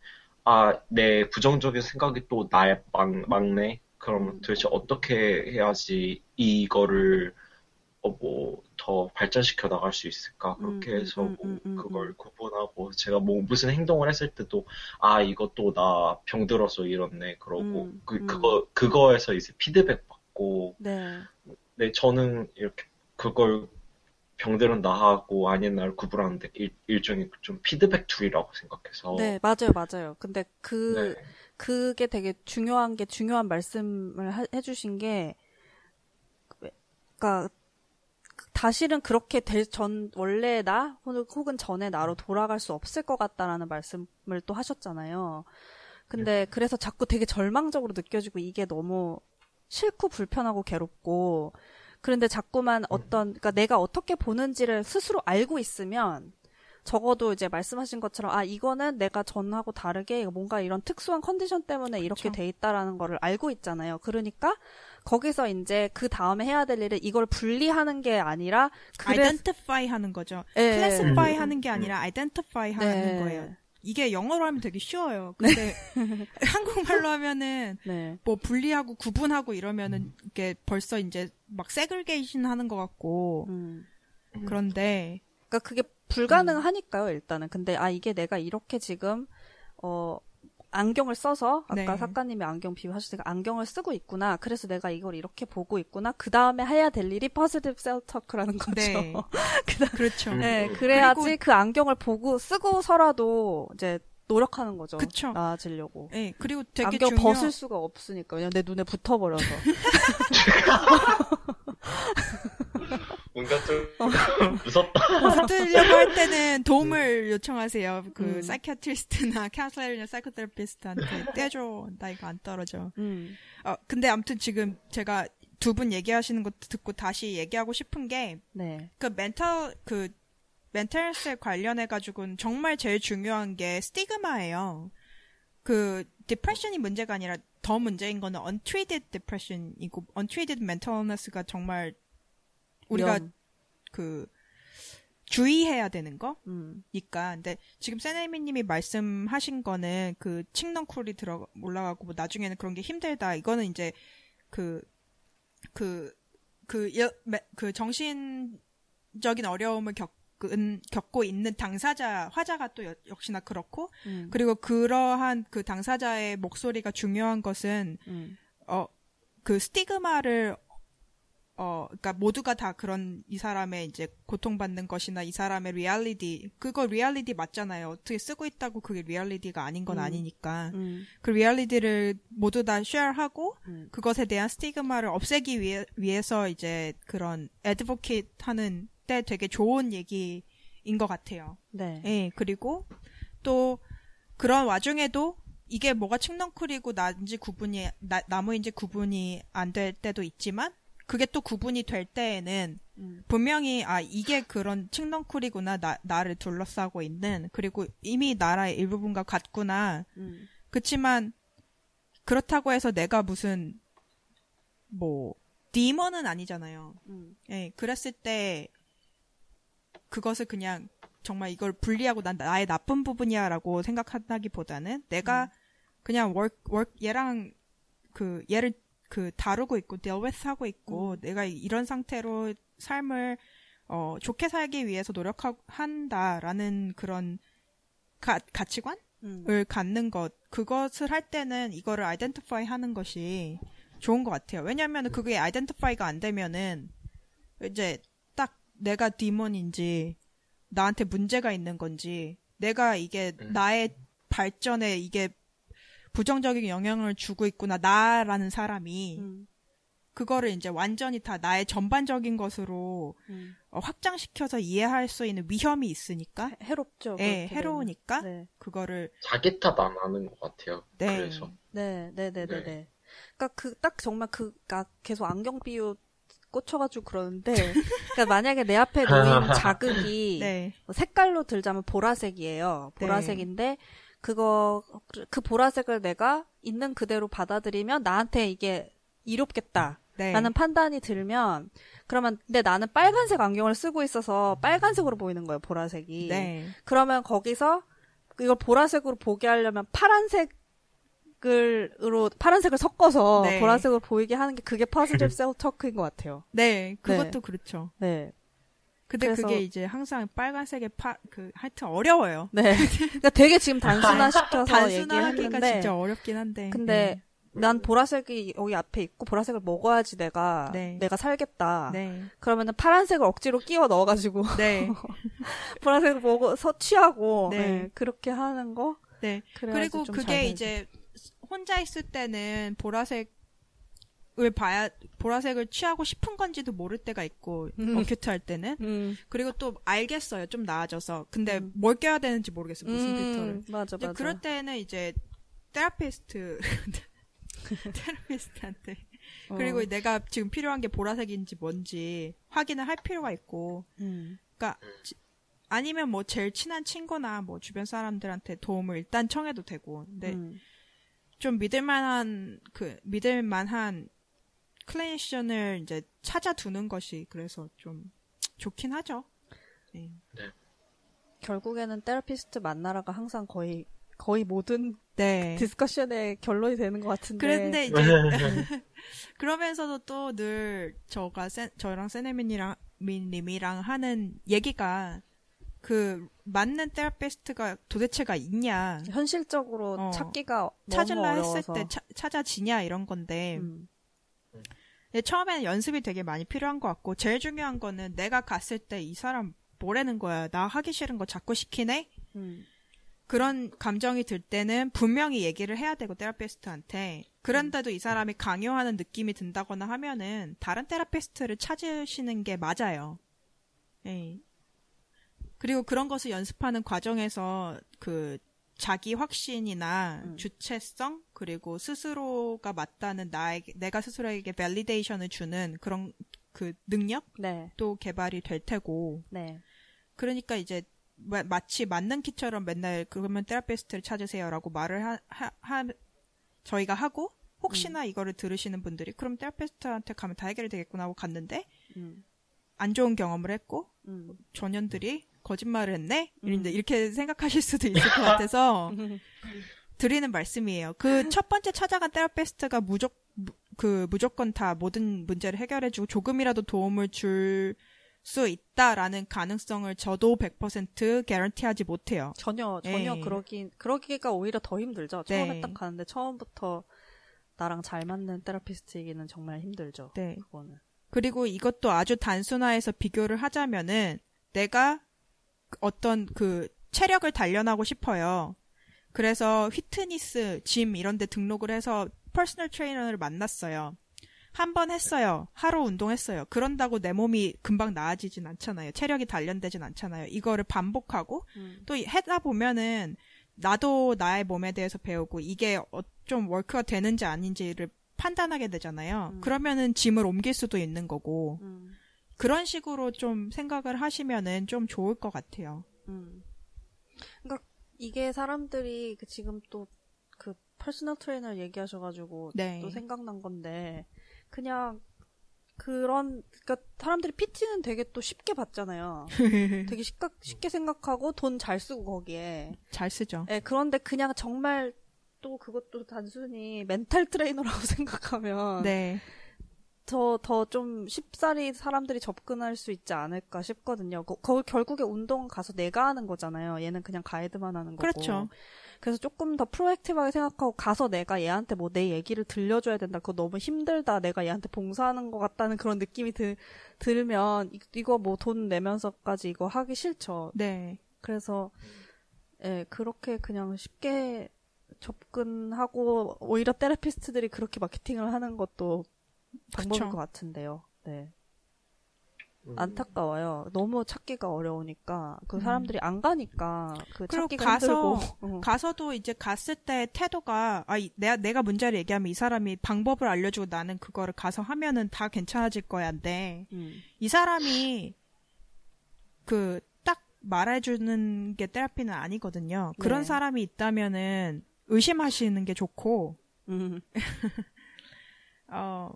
아, 내 부정적인 생각이 또 나의 막, 막네? 음. 도대체 어떻게 해야지 이거를, 어, 뭐, 더 발전시켜 나갈 수 있을까? 그렇게 음, 해서 음, 뭐, 음, 음, 그걸 구분하고, 제가 뭐, 무슨 행동을 했을 때도, 아, 이것도 나 병들어서 이렇네. 그러고, 음, 그, 음. 그거, 그거에서 이제 피드백 받고, 네. 네, 저는 이렇게 그걸 병들은 나하고 아닌 나를 구분하는데 일, 일종의 좀 피드백 tool이라고 생각해서 네, 맞아요, 맞아요. 근데 그, 어. 네, 그게 되게 중요한 게, 중요한 말씀을 하- 해주신 게, 그니까, 다시는 그렇게 될 전 원래 나 혹은 혹은 전에 나로 돌아갈 수 없을 것 같다라는 말씀을 또 하셨잖아요. 근데 그래서 자꾸 되게 절망적으로 느껴지고 이게 너무 싫고 불편하고 괴롭고 그런데 자꾸만 어떤 그러니까 내가 어떻게 보는지를 스스로 알고 있으면 적어도 이제 말씀하신 것처럼 아 이거는 내가 전하고 다르게 뭔가 이런 특수한 컨디션 때문에 이렇게 그쵸. 돼 있다라는 거를 알고 있잖아요. 그러니까 거기서 이제 그 다음에 해야 될 일은 이걸 분리하는 게 아니라 그래 identify 하는 거죠. 예. classify 하는 게 아니라 identify 하는 네. 거예요. 이게 영어로 하면 되게 쉬워요. 근데 한국말로 하면은 네. 뭐 분리하고 구분하고 이러면은 이게 벌써 이제 막 segregation 하는 것 같고 음. 그런데 그러니까 그게 불가능하니까요, 일단은. 근데 아 이게 내가 이렇게 지금 어 안경을 써서 아까 네. 작가님이 안경 비유하셨으니까 안경을 쓰고 있구나. 그래서 내가 이걸 이렇게 보고 있구나. 그 다음에 해야 될 일이 positive self-talk라는 거죠. 네. 그렇죠. 네, 음. 그래야지 그리고- 그 안경을 보고 쓰고서라도 이제 노력하는 거죠. 그쵸. 나아지려고. 네, 그리고 되게 안경 중요 벗을 수가 없으니까. 왜냐면 내 눈에 붙어버려서. 뭔가 좀 어. 무섭다. 붙으려고 할 때는 도움을 요청하세요. 그 음. psychiatrist나 counselor나 psychotherapist한테 떼줘. 나 이거 안 떨어져. 음. 어, 근데 아무튼 지금 제가 두 분 얘기하시는 것도 듣고 다시 얘기하고 싶은 게 네. 그 멘탈 그 mental health 관련해 가지고는 정말 제일 중요한 게 stigma예요. 그 depression이 문제가 아니라 더 문제인 거는 untreated depression이고 untreated mental illness가 정말 우리가. 그 주의해야 되는 거. 음. 니까 근데 지금 세네미님이 말씀하신 거는 그 칡넝쿨이 들어 올라가고 뭐 나중에는 그런 게 힘들다 이거는 이제 그 그그그 정신적인 어려움을 겪은 겪고 있는 당사자 화자가 또 여- 역시나 그렇고 음. 그리고 그러한 그 당사자의 목소리가 중요한 것은 음. 어 그 stigma를 어 그러니까 모두가 다 그런 이 사람의 이제 고통받는 것이나 이 사람의 리얼리티 그거 리얼리티 맞잖아요. 어떻게 쓰고 있다고 그게 리얼리티가 아닌 건 음. 아니니까. 음. 그 리얼리티를 모두 다 share하고 음. 그것에 대한 stigma를 없애기 위해, 위해서 이제 그런 advocate 하는 때 되게 좋은 얘기인 것 같아요. 네. 예, 그리고 또 그런 와중에도 이게 뭐가 칡넝쿨이고 나인지 구분이 나, 나무인지 구분이 안 될 때도 있지만 그게 또 구분이 될 때에는 음. 분명히 아 이게 그런 칡넝쿨이구나 나 나를 둘러싸고 있는 그리고 이미 나라의 일부분과 같구나 음. 그치만 그렇다고 해서 내가 무슨 뭐 디먼은 아니잖아요. 음. 예, 그랬을 때 그것을 그냥 정말 이걸 분리하고 난 나의 나쁜 부분이야라고 생각한다기보다는 내가 그냥 work, work 얘랑 그 얘를 그 다루고 있고 deal with 하고 있고 내가 이런 상태로 삶을 어 좋게 살기 위해서 노력한다라는 그런 가, 가치관? 음. 을 갖는 것 그것을 할 때는 이거를 아이덴티파이 하는 것이 좋은 것 같아요. 왜냐하면 그게 아이덴티파이가 안 되면은 이제 딱 내가 디몬인지 나한테 문제가 있는 건지 내가 이게 음. 나의 발전에 이게 부정적인 영향을 주고 있구나 나라는 사람이 음. 그거를 이제 완전히 다 나의 전반적인 것으로 음. 어, 확장시켜서 이해할 수 있는 위험이 있으니까 해- 해롭죠. 예 해로우니까. 네. 그거를 자기 탓 안 하는 것 같아요. 네. 그래서 네, 네, 네, 네, 네. 네. 그러니까 그 딱 정말 그, 그니까 계속 안경 비유 꽂혀가지고 그러는데, 그러니까 만약에 내 앞에 놓인 자극이 네. 뭐 색깔로 들자면 보라색이에요. 네. 보라색인데 그거 그 보라색을 내가 있는 그대로 받아들이면 나한테 이게 이롭겠다. 네. 라는 판단이 들면 그러면 근데 나는 빨간색 안경을 쓰고 있어서 빨간색으로 보이는 거예요 보라색이 네. 그러면 거기서 이걸 보라색으로 보게 하려면 파란색을으로 파란색을 섞어서 네. 보라색으로 보이게 하는 게 그게 positive self talk인 것 같아요. 네, 그것도 그렇죠. 네, 근데 그래서- 그게 이제 항상 빨간색의 파, 그, 하여튼 어려워요. 네. 그러니까 되게 지금 단순화시켜서 단순화하기가 진짜 어렵긴 한데. 근데 난 보라색이 여기 앞에 있고 보라색을 먹어야지 내가 네. 내가 살겠다. 네. 그러면은 파란색을 억지로 끼워 넣어가지고 네. 보라색을 먹어서 취하고 네. 네, 그렇게 하는 거. 네. 그리고 좀 그게 잘 이제 혼자 있을 때는 보라색 봐야 보라색을 취하고 싶은 건지도 모를 때가 있고 음. 어큐트 할 때는 음. 그리고 또 알겠어요 좀 나아져서 근데 음. 뭘 껴야 되는지 모르겠어요 무슨 필터를 음, 맞아, 이제 맞아. 그럴 때는 이제 테라피스트 테라피스트한테 어. 그리고 내가 지금 필요한 게 보라색인지 뭔지 확인을 할 필요가 있고 음. 그러니까 지- 아니면 뭐 제일 친한 친구나 뭐 주변 사람들한테 도움을 일단 청해도 되고 근데 음. 좀 믿을 만한 그 믿을 만한 clinician을 이제 찾아두는 것이 그래서 좀 좋긴 하죠. 네. 결국에는 therapist 만나라가 항상 거의 거의 모든 네. discussion의 결론이 되는 것 같은데. 그런데 이제 그러면서도 또 늘 저가 세, 저랑 세네민이랑 민님이랑 하는 얘기가 그 맞는 therapist가 도대체가 있냐 현실적으로 어. 찾기가 찾으려 너무 했을. 때 차- 찾아지냐 이런 건데 음. 근데 처음에는 연습이 되게 많이 필요한 것 같고 제일 중요한 거는 내가 갔을 때 이 사람 뭐라는 거야 나 하기 싫은 거 자꾸 시키네 음. 그런 감정이 들 때는 분명히 얘기를 해야 되고 therapist한테 그런데도 이 사람이 강요하는 느낌이 든다거나 하면은 다른 therapist를 찾으시는 게 맞아요. 예. 그리고 그런 것을 연습하는 과정에서 그 자기 확신이나 음. 주체성 그리고 스스로가 맞다는 나에게 내가 스스로에게 validation을 주는 그런 그 능력도 네. 개발이 될 테고 네. 그러니까 이제 마, 마치 맞는 키처럼 맨날 그러면 테라피스트를 찾으세요라고 말을 하, 하, 하- 저희가 하고 혹시나 이거를 들으시는 분들이 그럼 테라피스트한테 가면 다 해결이 되겠구나 하고 갔는데 음. 안 좋은 경험을 했고 음. 전현들이 거짓말을 했네 음. 이렇게 생각하실 수도 있을 것 같아서 드리는 말씀이에요. 그 첫 번째 찾아간 테라피스트가 무조 무- 그 무조건 다 모든 문제를 해결해주고 조금이라도 도움을 줄 수 있다라는 가능성을 저도 100% 개런티하지 못해요. 전혀 전혀 네. 그러기 그러기가 오히려 더 힘들죠. 처음에 네. 딱 가는데 처음부터 나랑 잘 맞는 테라피스트이기는 정말 힘들죠. 네. 그거는. 그리고 이것도 아주 단순화해서 비교를 하자면은 내가 어떤 그 체력을 단련하고 싶어요. 그래서 fitness, gym 이런 데 등록을 해서 personal trainer를 만났어요. 한 번 했어요. 하루 운동했어요. 그런다고 내 몸이 금방 나아지진 않잖아요. 체력이 단련되진 않잖아요. 이거를 반복하고 음. 또 하다 보면은 나도 나의 몸에 대해서 배우고 이게 어- 좀 워크가 되는지 아닌지를 판단하게 되잖아요. 음. 그러면은 gym을 옮길 수도 있는 거고 음. 그런 식으로 좀 생각을 하시면은 좀 좋을 것 같아요. 음. 그러니까 이게 사람들이 그 지금 또 그 personal trainer 얘기하셔가지고 네. 또 생각난 건데 그냥 그런 그러니까 사람들이 PT는 되게 또 쉽게 받잖아요. 되게 쉽게, 쉽게 생각하고 돈 잘 쓰고 거기에. 잘 쓰죠. 예, 그런데 그냥 정말 또 그것도 단순히 mental trainer라고 생각하면 네. 더더좀 쉽사리 사람들이 접근할 수 있지 않을까 싶거든요. 거, 거- 결국에 운동 가서 내가 하는 거잖아요. 얘는 그냥 가이드만 하는 거고. 그렇죠. 그래서 조금 더 프로액티브하게 생각하고 가서 내가 얘한테 뭐 내 얘기를 들려줘야 된다. 그거 너무 힘들다. 내가 얘한테 봉사하는 것 같다는 그런 느낌이 드, 들면 이, 이거 뭐 돈 내면서까지 이거 하기 싫죠. 네. 그래서 예 그렇게 그냥 쉽게 접근하고 오히려 테라피스트들이 그렇게 마케팅을 하는 것도 방법일 그쵸. 것 같은데요. 네. 음. 안타까워요. 너무 찾기가 어려우니까 그 음. 사람들이 안 가니까 그 찾기가 가서 힘들고. 어. 가서도 이제 갔을 때 태도가 아 이- 내가 내가 문제를 얘기하면 이 사람이 방법을 알려주고 나는 그거를 가서 하면은 다 괜찮아질 거야인데 음. 이 사람이 그 딱 말해주는 게 테라피는 아니거든요. 그런 네. 사람이 있다면은 의심하시는 게 좋고 음. 어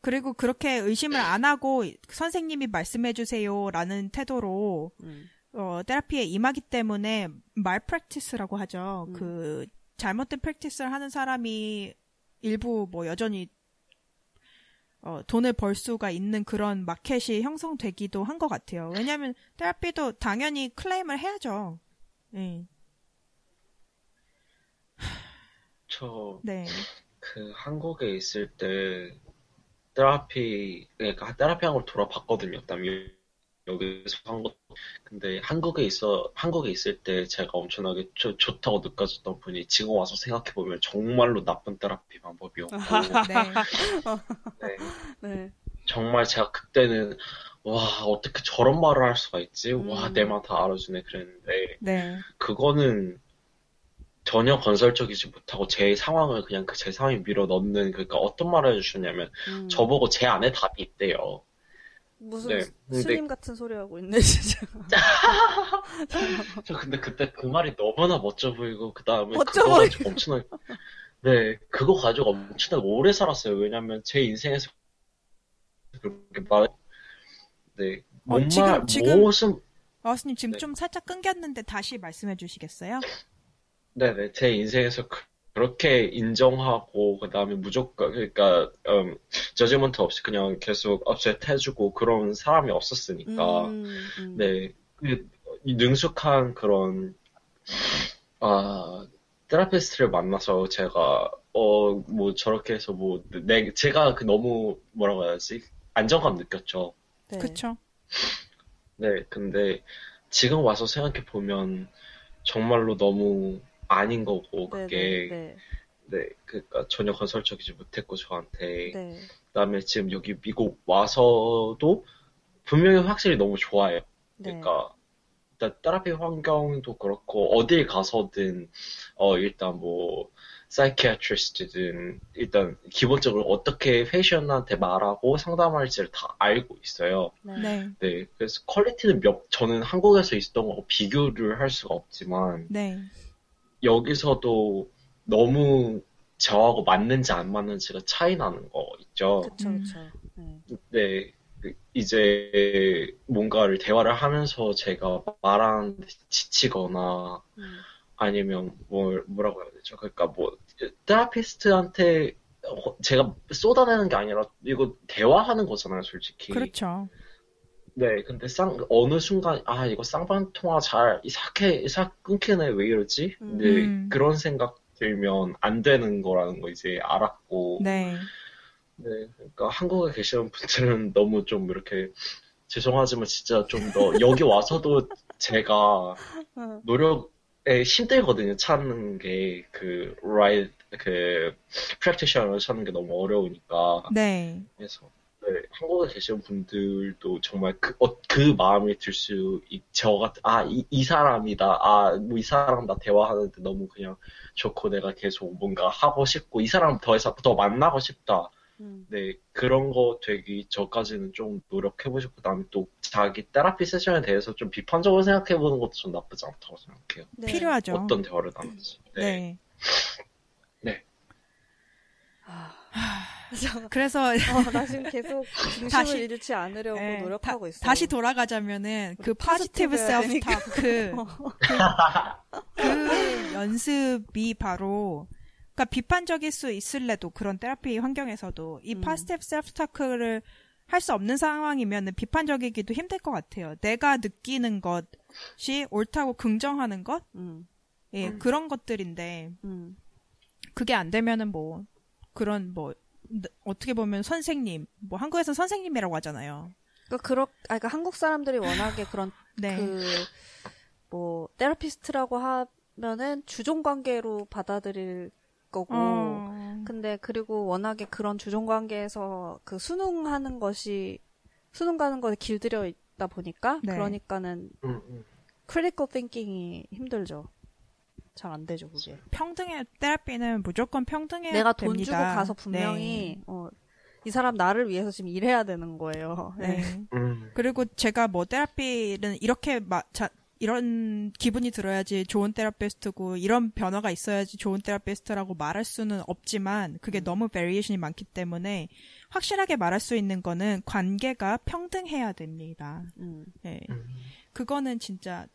그리고 그렇게 의심을 안 하고 선생님이 말씀해 주세요라는 태도로 음. 어, 테라피에 임하기 때문에 malpractice라고 하죠. 음. 그 잘못된 practice를 하는 사람이 일부 뭐 여전히 어, 돈을 벌 수가 있는 그런 마켓이 형성되기도 한 것 같아요. 왜냐하면 therapy도 당연히 클레임을 해야죠. 네, 저, 네, 그, 한국에 있을 때, 테라피, 그러니까 테라피 한걸 돌아봤거든요. 땀 여기서 한 거. 근데 한국에 있어 한국에 있을 때 제가 엄청나게 좋- 좋다고 느껴졌던 분이 지금 와서 생각해 보면 정말로 나쁜 테라피 방법이었고, 네. 네, 네. 정말 제가 그때는 와 어떻게 저런 말을 할 수가 있지? 와 음. 내말 다 알아주네 그랬는데 네. 그거는 전혀 건설적이지 못하고 제 상황을 그냥 그 제 상황에 밀어 넣는 그러니까 어떤 말을 해주셨냐면 음. 저보고 제 안에 답이 있대요. 무슨 네, 근데- 스님 같은 소리 하고 있네 진짜. 저 근데 그때 그 말이 너무나 멋져 보이고 그 다음에 멋져 그거 보이- 가지고 엄청나게 네 그거 가지고 엄청나게 오래 살았어요. 왜냐면 제 인생에서 그렇게 말 네, 어, 뭔 지금- 말, 지금- 무엇은 마우스님 지금 네. 좀 살짝 끊겼는데 다시 말씀해 주시겠어요? 네네, 제 인생에서 그, 렇게 인정하고, 그 다음에 무조건, 그러니까, 음, 저지먼트 없이 그냥 계속 업셋 해주고 그런 사람이 없었으니까, 음, 음. 네, 그, 이 능숙한 그런, 아, 테라피스트를 만나서 제가, 어, 뭐 저렇게 해서 뭐, 내, 제가 그 너무, 뭐라고 해야지, 안정감 느꼈죠. 네. 그쵸? 네, 근데 지금 와서 생각해 보면 정말로 너무 아닌 거고 네, 그게 네, 네, 그러니까 전혀 건설적이지 못했고 저한테 네, 네. 그다음에 지금 여기 미국 와서도 분명히 확실히 너무 좋아요. 네. 그러니까 일단 테라피 환경도 그렇고 어딜 가서든 어 일단 뭐 사이키아트리스트든 일단 기본적으로 어떻게 페이션한테 말하고 상담할지를 다 알고 있어요. 네. 네. 네, 그래서 퀄리티는 몇, 저는 한국에서 있었던 거하고 비교를 할 수가 없지만, 네. 여기서도 너무 저하고 맞는지 안 맞는지가 차이 나는 거 있죠. 그쵸, 음. 그쵸. 네. 네, 그 이제 뭔가를 대화를 하면서 제가 말하는데 지치거나, 음. 아니면 뭘, 뭐라고 해야 되죠? 그러니까 뭐, 테라피스트한테 어, 제가 쏟아내는 게 아니라, 이거 대화하는 거잖아요, 솔직히. 그렇죠. 네, 근데 쌍, 어느 순간, 아, 이거 쌍방통화 잘, 이삭해, 이삭 끊기네, 왜 이러지? 근데 음. 그런 생각 들면 안 되는 거라는 거 이제 알았고. 네. 네, 그러니까 한국에 계시는 분들은 너무 좀 이렇게, 죄송하지만 진짜 좀 더, 여기 와서도 제가 어. 노력에 힘들거든요, 찾는 게, 그, right, 그, practitioner을 찾는 게 너무 어려우니까. 네. 그래서 네, 한국에 계신 분들도 정말 그, 어, 그 마음이 들 수, 있, 저 같은, 아, 이, 이 사람이다. 아, 뭐 이 사람 나 대화하는데 너무 그냥 좋고 내가 계속 뭔가 하고 싶고, 이 사람 더 이상 더 만나고 싶다. 음. 네, 그런 거 되기 전까지는 좀 노력해보시고, 그 다음에 또 자기 therapy session에 대해서 좀 비판적으로 생각해보는 것도 좀 나쁘지 않다고 생각해요. 네. 필요하죠. 어떤 대화를 나누지. 네. 네. 아, 그래서 어, 나 지금 계속 중심을 다시- 잃지 않으려고 네, 노력하고 다, 있어요. 다시 돌아가자면은 그 positive self talk 그, 그 연습이 바로 그러니까 비판적일 수 있을래도 그런 테라피 환경에서도 이 음. positive self talk를 할 수 없는 상황이면은 비판적이기도 힘들 것 같아요. 내가 느끼는 것이 옳다고 긍정하는 것, 음, 예, 음. 그런 것들인데 음, 그게 안 되면은 뭐 그런 뭐 어떻게 보면 선생님, 뭐 한국에서 선생님이라고 하잖아요. 그러니까 그렇, 아, 그러니까 한국 사람들이 워낙에 그런 네. 그뭐 therapist라고 하면은 주종 관계로 받아들일 거고 어, 근데 그리고 워낙에 그런 주종 관계에서 그 순응하는 것이 순응하는 것에 길들여 있다 보니까 네. 그러니까는 음, 음. critical thinking이 힘들죠. 잘 안 되죠, 그게. 평등의 therapy는 무조건 평등해야 내가 돈 됩니다. 주고 가서 분명히 어, 이 사람 나를 위해서 지금 일해야 되는 거예요. 네. 네. 네. 음. 그리고 제가 뭐 therapy는 이렇게 마, 자, 이런 기분이 들어야지 좋은 therapist고 이런 변화가 있어야지 좋은 therapist라고 말할 수는 없지만 그게 음. 너무 variation이 많기 때문에 확실하게 말할 수 있는 거는 관계가 평등해야 됩니다. 음. 예. 음. 그거는 진짜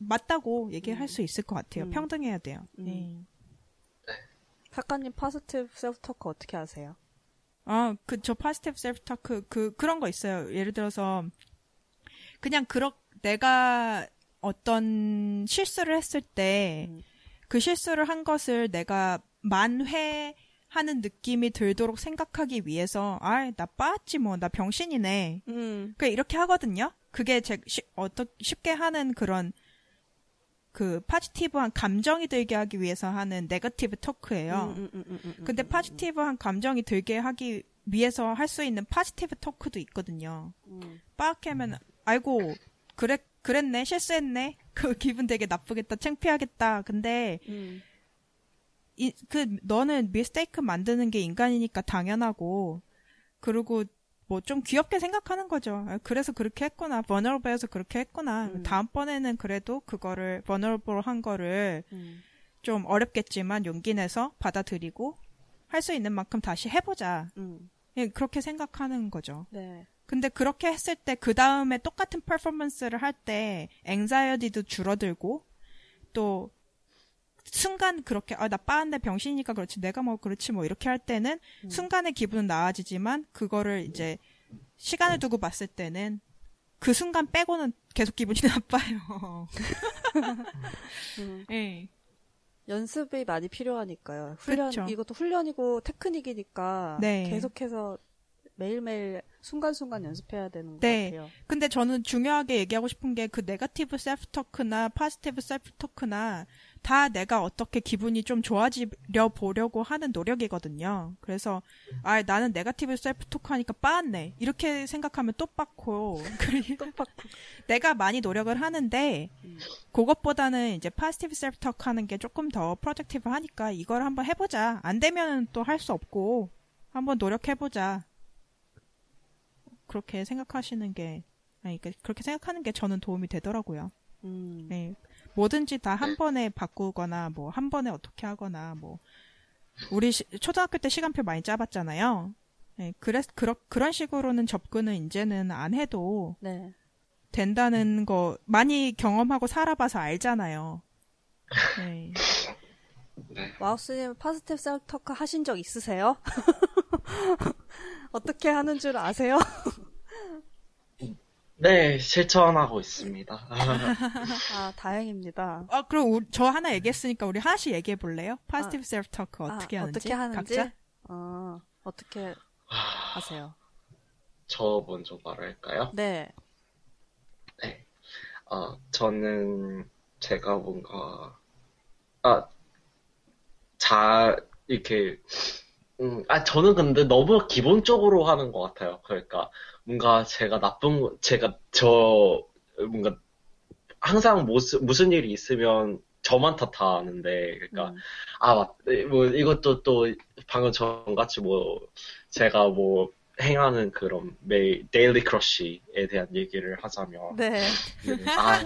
맞다고 얘기할 수 있을 것 같아요. 음. 평등해야 돼요. 음. 예. 작가님 positive self talk 어떻게 하세요? 아, 그, 저 positive self talk, 그, 그런 거 있어요. 예를 들어서, 그냥 그렇, 내가 어떤 실수를 했을 때, 음. 그 실수를 한 것을 내가 만회 하는 느낌이 들도록 생각하기 위해서 아이 나 빠았지 뭐 나 병신이네 음. 그 이렇게 하거든요. 그게 제 쉬, 어떠, 쉽게 하는 그런 그 positive한 감정이 들게 하기 위해서 하는 negative talk예요. 음, 음, 음, 근데 음, positive한 감정이 들게 하기 위해서 할 수 있는 positive talk도 있거든요. 음. 빠악해 하면 아이고 그랬 그랬네 실수했네 그 기분 되게 나쁘겠다 창피하겠다. 근데 음. 이, 그 너는 mistake 만드는 게 인간이니까 당연하고 그리고 뭐 좀 귀엽게 생각하는 거죠. 아, 그래서 그렇게 했구나. vulnerable해서 그렇게 했구나. 음. 다음번에는 그래도 그거를 vulnerable한 거를 음. 좀 어렵겠지만 용기 내서 받아들이고 할 수 있는 만큼 다시 해보자. 음. 예, 그렇게 생각하는 거죠. 네. 근데 그렇게 했을 때 그 다음에 똑같은 퍼포먼스를 할 때 앵자이어디도 줄어들고 또 순간 그렇게 아 나 빠한데 병신이니까 그렇지 내가 뭐 그렇지 뭐 이렇게 할 때는 음. 순간의 기분은 나아지지만 그거를 이제 시간을 두고 봤을 때는 그 순간 빼고는 계속 기분이 나빠요. 음. 예. 연습이 많이 필요하니까요. 훈련 그쵸. 이것도 훈련이고 테크닉이니까 네. 계속해서 매일매일 순간순간 연습해야 되는 것 네. 같아요. 근데 저는 중요하게 얘기하고 싶은 게 그 negative self talk나 positive self talk나 다 내가 어떻게 기분이 좀 좋아지려 보려고 하는 노력이거든요. 그래서 아 나는 negative self talk 하니까 빠았네 이렇게 생각하면 또 빠고 또 빡. 내가 많이 노력을 하는데 음. 그것보다는 이제 positive self talk 하는 게 조금 더 productive 하니까 이걸 한번 해보자. 안 되면 또 할 수 없고 한번 노력해보자. 그렇게 생각하시는 게 아니 그러니까 그렇게 생각하는 게 저는 도움이 되더라고요. 음. 네. 뭐든지 다 한 번에 바꾸거나 뭐 한 번에 어떻게 하거나 뭐 우리 시- 초등학교 때 시간표 많이 짜봤잖아요. 네, 그래 그런 그런 식으로는 접근은 이제는 안 해도 네. 된다는 거 많이 경험하고 살아봐서 알잖아요. 네. 마우스님 positive self talk 하신 적 있으세요? 어떻게 하는 줄 아세요? 네, 실천하고 있습니다. 아 다행입니다. 아 그럼 우리- 저 하나 얘기했으니까 우리 하나씩 얘기해 볼래요? positive self 토크 아, 어떻게 하는지 어떻게 하는지? 각자? 어, 어떻게 하세요? 저 먼저 말할까요? 네. 네. 어, 저는 제가 뭔가, 아, 자, 이렇게, 음, 아, 저는 근데 너무 기본적으로 하는 것 같아요. 그러니까, 뭔가 제가 나쁜, 거- 제가, 저, 뭔가, 항상 무슨, 무슨 일이 있으면 저만 탓하는데, 그러니까, 음. 아, 맞, 뭐, 이것도 또, 방금 전같이 뭐, 제가 뭐, 행하는 그런 매일, 데일리 크러쉬에 대한 얘기를 하자면, 네. 아,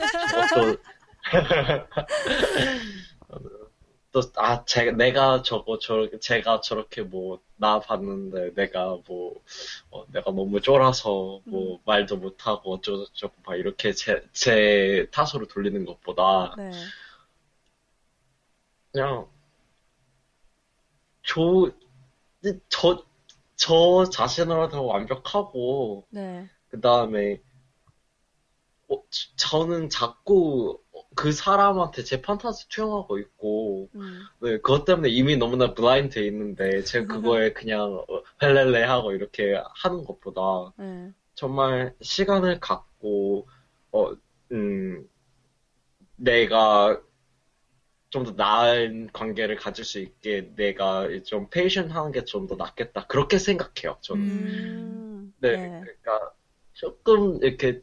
또, 또, 아, 제, 내가 저거, 저, 제가 저렇게 뭐, 나 봤는데, 내가 뭐, 어, 내가 너무 쫄아서, 뭐, 말도 못하고, 어쩌고저쩌고, 막 이렇게 제, 제 탓으로 돌리는 것보다, 네. 그냥, 저, 저, 저 자신으로도 완벽하고, 네. 그 다음에, 어, 저- 저는 자꾸 그 사람한테 제 판타지 투영하고 있고, 음. 네, 그것 때문에 이미 너무나 블라인드 돼 있는데, 제가 그거에 그냥 어, 헬렐레 하고 이렇게 하는 것보다, 네. 정말 시간을 갖고, 어, 음, 내가 좀 더 나은 관계를 가질 수 있게 내가 좀 patient 하는 게 좀 더 낫겠다. 그렇게 생각해요, 저는. 음. 네, 네. 그러니까 조금 이렇게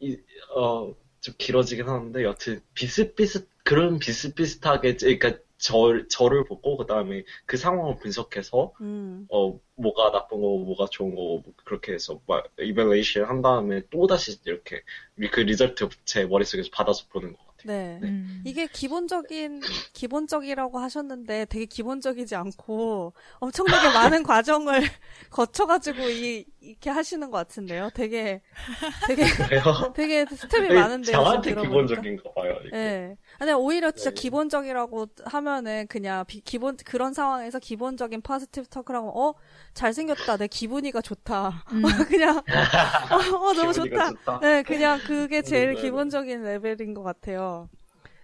이, 어, 좀 길어지긴 하는데 여튼 비슷비슷 그런 비슷비슷하게 그러니까 저, 저를 보고 그다음에 그 상황을 분석해서 음. 어 뭐가 나쁜 거고 뭐가 좋은 거고 뭐 그렇게 해서 막 evaluation 한 다음에 또 다시 이렇게 그 result 제 머릿속에서 받아서 보는 것 같아요. 네. 음. 이게 기본적인, 기본적이라고 하셨는데 되게 기본적이지 않고 엄청나게 많은 과정을 거쳐 가지고 이, 이렇게 하시는 것 같은데요. 되게, 되게? 되게 스텝이 많은데요. 저한테. 기본적인가 봐요. 이게. 네. 아니, 오히려 진짜 네. 기본적이라고 하면은 그냥 비- 기본, 그런 상황에서 기본적인 positive talk라고, 어, 잘생겼다. 내 기분이가 좋다. 음. 그냥, 어, 어, 너무 좋다. 좋다. 네, 그냥 그게 제일 네, 네. 기본적인 레벨인 것 같아요.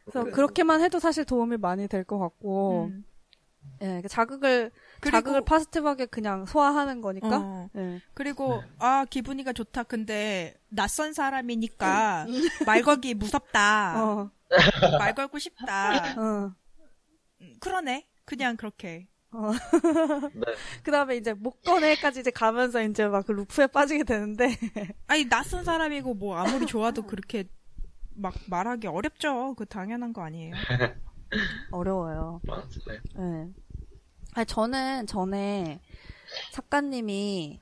그래서 네. 그렇게만 해도 사실 도움이 많이 될 것 같고, 음. 예, 그 자극을 자극을 파스티브하게 그냥 소화하는 거니까. 어. 네. 그리고 아 기분이가 좋다. 근데 낯선 사람이니까 말 걸기 무섭다. 어. 말 걸고 싶다. 어. 음, 그러네. 그냥 그렇게. 네. 그 다음에 이제 못 꺼내까지 이제 가면서 이제 막 그 루프에 빠지게 되는데. 아니 낯선 사람이고 뭐 아무리 좋아도 그렇게 막 말하기 어렵죠. 그 당연한 거 아니에요. 어려워요. 맞아요. 네. 아니, 저는 전에 작가님이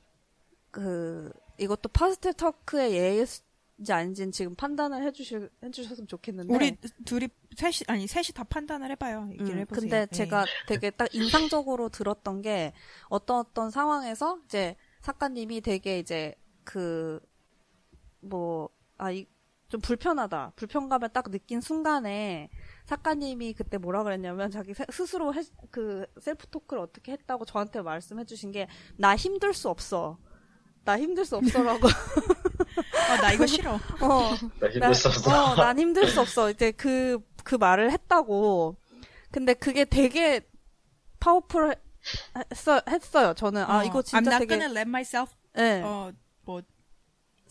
그, 이것도 파스텔 터크의 예인지 아닌지는 지금 판단을 해주실, 해주셨으면 좋겠는데. 우리 둘이 셋이 아니 셋이 다 판단을 해봐요. 얘기를 음, 해보세요. 근데 네. 제가 되게 딱 인상적으로 들었던 게 어떤 어떤 상황에서 이제 작가님이 되게 이제 그 뭐 아 이 좀 불편하다 불편감을 딱 느낀 순간에 작가님이 그때 뭐라 그랬냐면 자기 세- 스스로 해- 그 self talk를 어떻게 했다고 저한테 말씀해 주신 게 나 힘들 수 없어 나 힘들 수 없어라고 어, 나 이거 싫어. 어 나 힘들 수 없어. 어, 난 힘들 수 없어. 이제 그, 그 말을 했다고. 근데 그게 되게 파워풀 했어, 했어요. 저는. 아, 어, 이거 I'm 진짜 not 되게. gonna let myself 예, 어, 뭐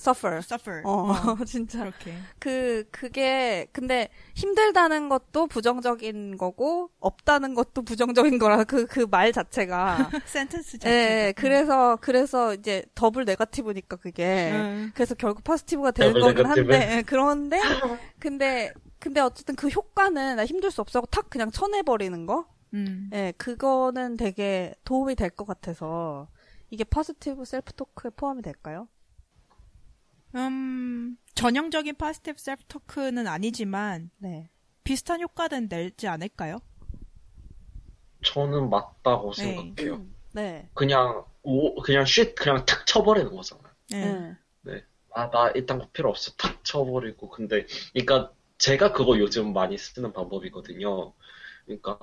suffer. suffer. 어, 어, 진짜. 그렇게. 그, 그게, 근데 힘들다는 것도 부정적인 거고, 없다는 것도 부정적인 거라, 그, 그 말 자체가. sentence 예, 자체가. 예, 그래서, 그래서 이제 double negative니까 그게. 음. 그래서 결국 되는 더블 거긴. 한데, 예, 그런데, 근데, 근데 어쨌든 그 효과는 나 힘들 수 없어 하고 탁 그냥 쳐내버리는 거? 음. 예, 그거는 되게 도움이 될 것 같아서, 이게 positive self talk에 포함이 될까요? 음, 전형적인 positive self talk는 아니지만 네. 비슷한 효과는 내지 않을까요? 저는 맞다고 네. 생각해요. 네. 그냥 오 그냥 쉿 그냥 탁 쳐버리는 거잖아요. 네. 네. 아, 나 일단 거 필요 없어. 탁 쳐버리고. 근데, 그러니까 제가 그거 요즘 많이 쓰는 방법이거든요. 그러니까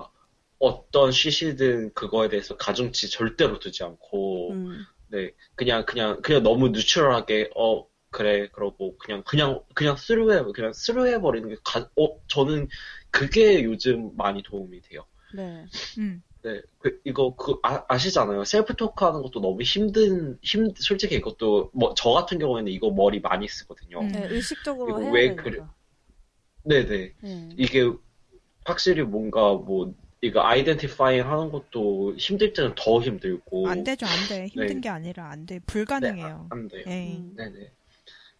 어떤 시시든 그거에 대해서 가중치 절대로 두지 않고, 음. 네, 그냥, 그냥, 그냥 너무 neutral하게, 어, 그래, 그러고, 그냥, 그냥, 그냥 스루해, 그냥 스루해 버리는 게, 가, 어, 저는 그게 요즘 많이 도움이 돼요. 네. 음. 네, 그, 이거, 그, 아, 아시잖아요. self talk 하는 것도 너무 힘든, 힘, 솔직히 이것도, 뭐, 저 같은 경우에는 이거 머리 많이 쓰거든요. 음. 네, 의식적으로 이거 해야 왜 되니까. 그래? 네네. 네. 이게 확실히 뭔가 뭐, 이거 아이덴티파잉 하는 것도 힘들 때는 더 힘들고. 안 되죠, 안 돼. 힘든 네. 게 아니라 안 돼. 네, 불가능해요. 안 돼요. 예. 음. 네네.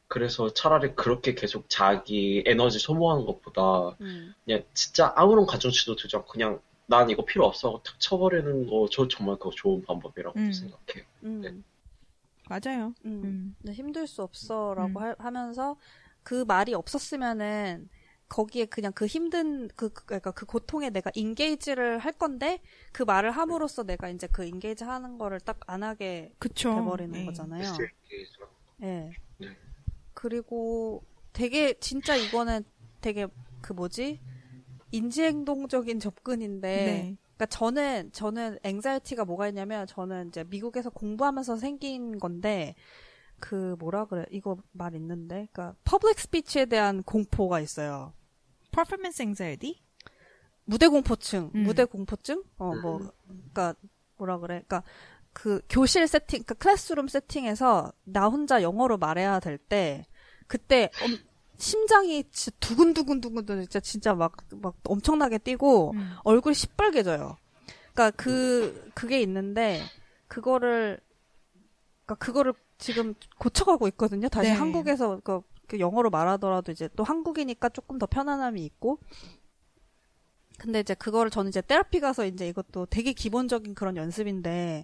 그래서 차라리 그렇게 계속 자기 에너지 소모하는 것보다 음. 그냥 진짜 아무런 가중치도 두지 않고 그냥 난 이거 필요 없어 하고 탁 쳐버리는 거 저 정말 그거 좋은 방법이라고 음. 생각해요. 음. 네. 맞아요. 음. 음. 힘들 수 없어라고 음. 하, 하면서 그 말이 없었으면은 거기에 그냥 그 힘든 그 그- 그러니까 그 고통에 내가 인게이지를 할 건데 그 말을 함으로써 내가 이제 그 인게이지 하는 거를 딱 안 하게 그쵸. 돼버리는 예. 거잖아요. SLK 죠. 예. 네. 그리고 되게 진짜 이거는 되게 그 뭐지 인지행동적인 접근인데 네. 그러니까 저는 저는 앵자이티가 뭐가 있냐면 저는 이제 미국에서 공부하면서 생긴 건데 그 뭐라 그래 이거 말 있는데 그러니까 public speech에 대한 공포가 있어요. performance anxiety? 무대 공포증, 음. 무대 공포증? 어, 뭐, 그니까, 뭐라 그래. 그니까, 그, 교실 세팅, 그 classroom setting에서 나 혼자 영어로 말해야 될 때, 그때, 엄- 심장이 진짜 두근두근두근, 진짜, 진짜 막, 막 엄청나게 뛰고, 음. 얼굴이 시뻘개져요. 그니까 그, 그게 있는데, 그거를, 그니까 그거를 지금 고쳐가고 있거든요. 다시 네. 한국에서 그, 그 영어로 말하더라도 이제 또 한국이니까 조금 더 편안함이 있고, 근데 이제 그거를 저는 이제 테라피 가서 이제 이것도 되게 기본적인 그런 연습인데,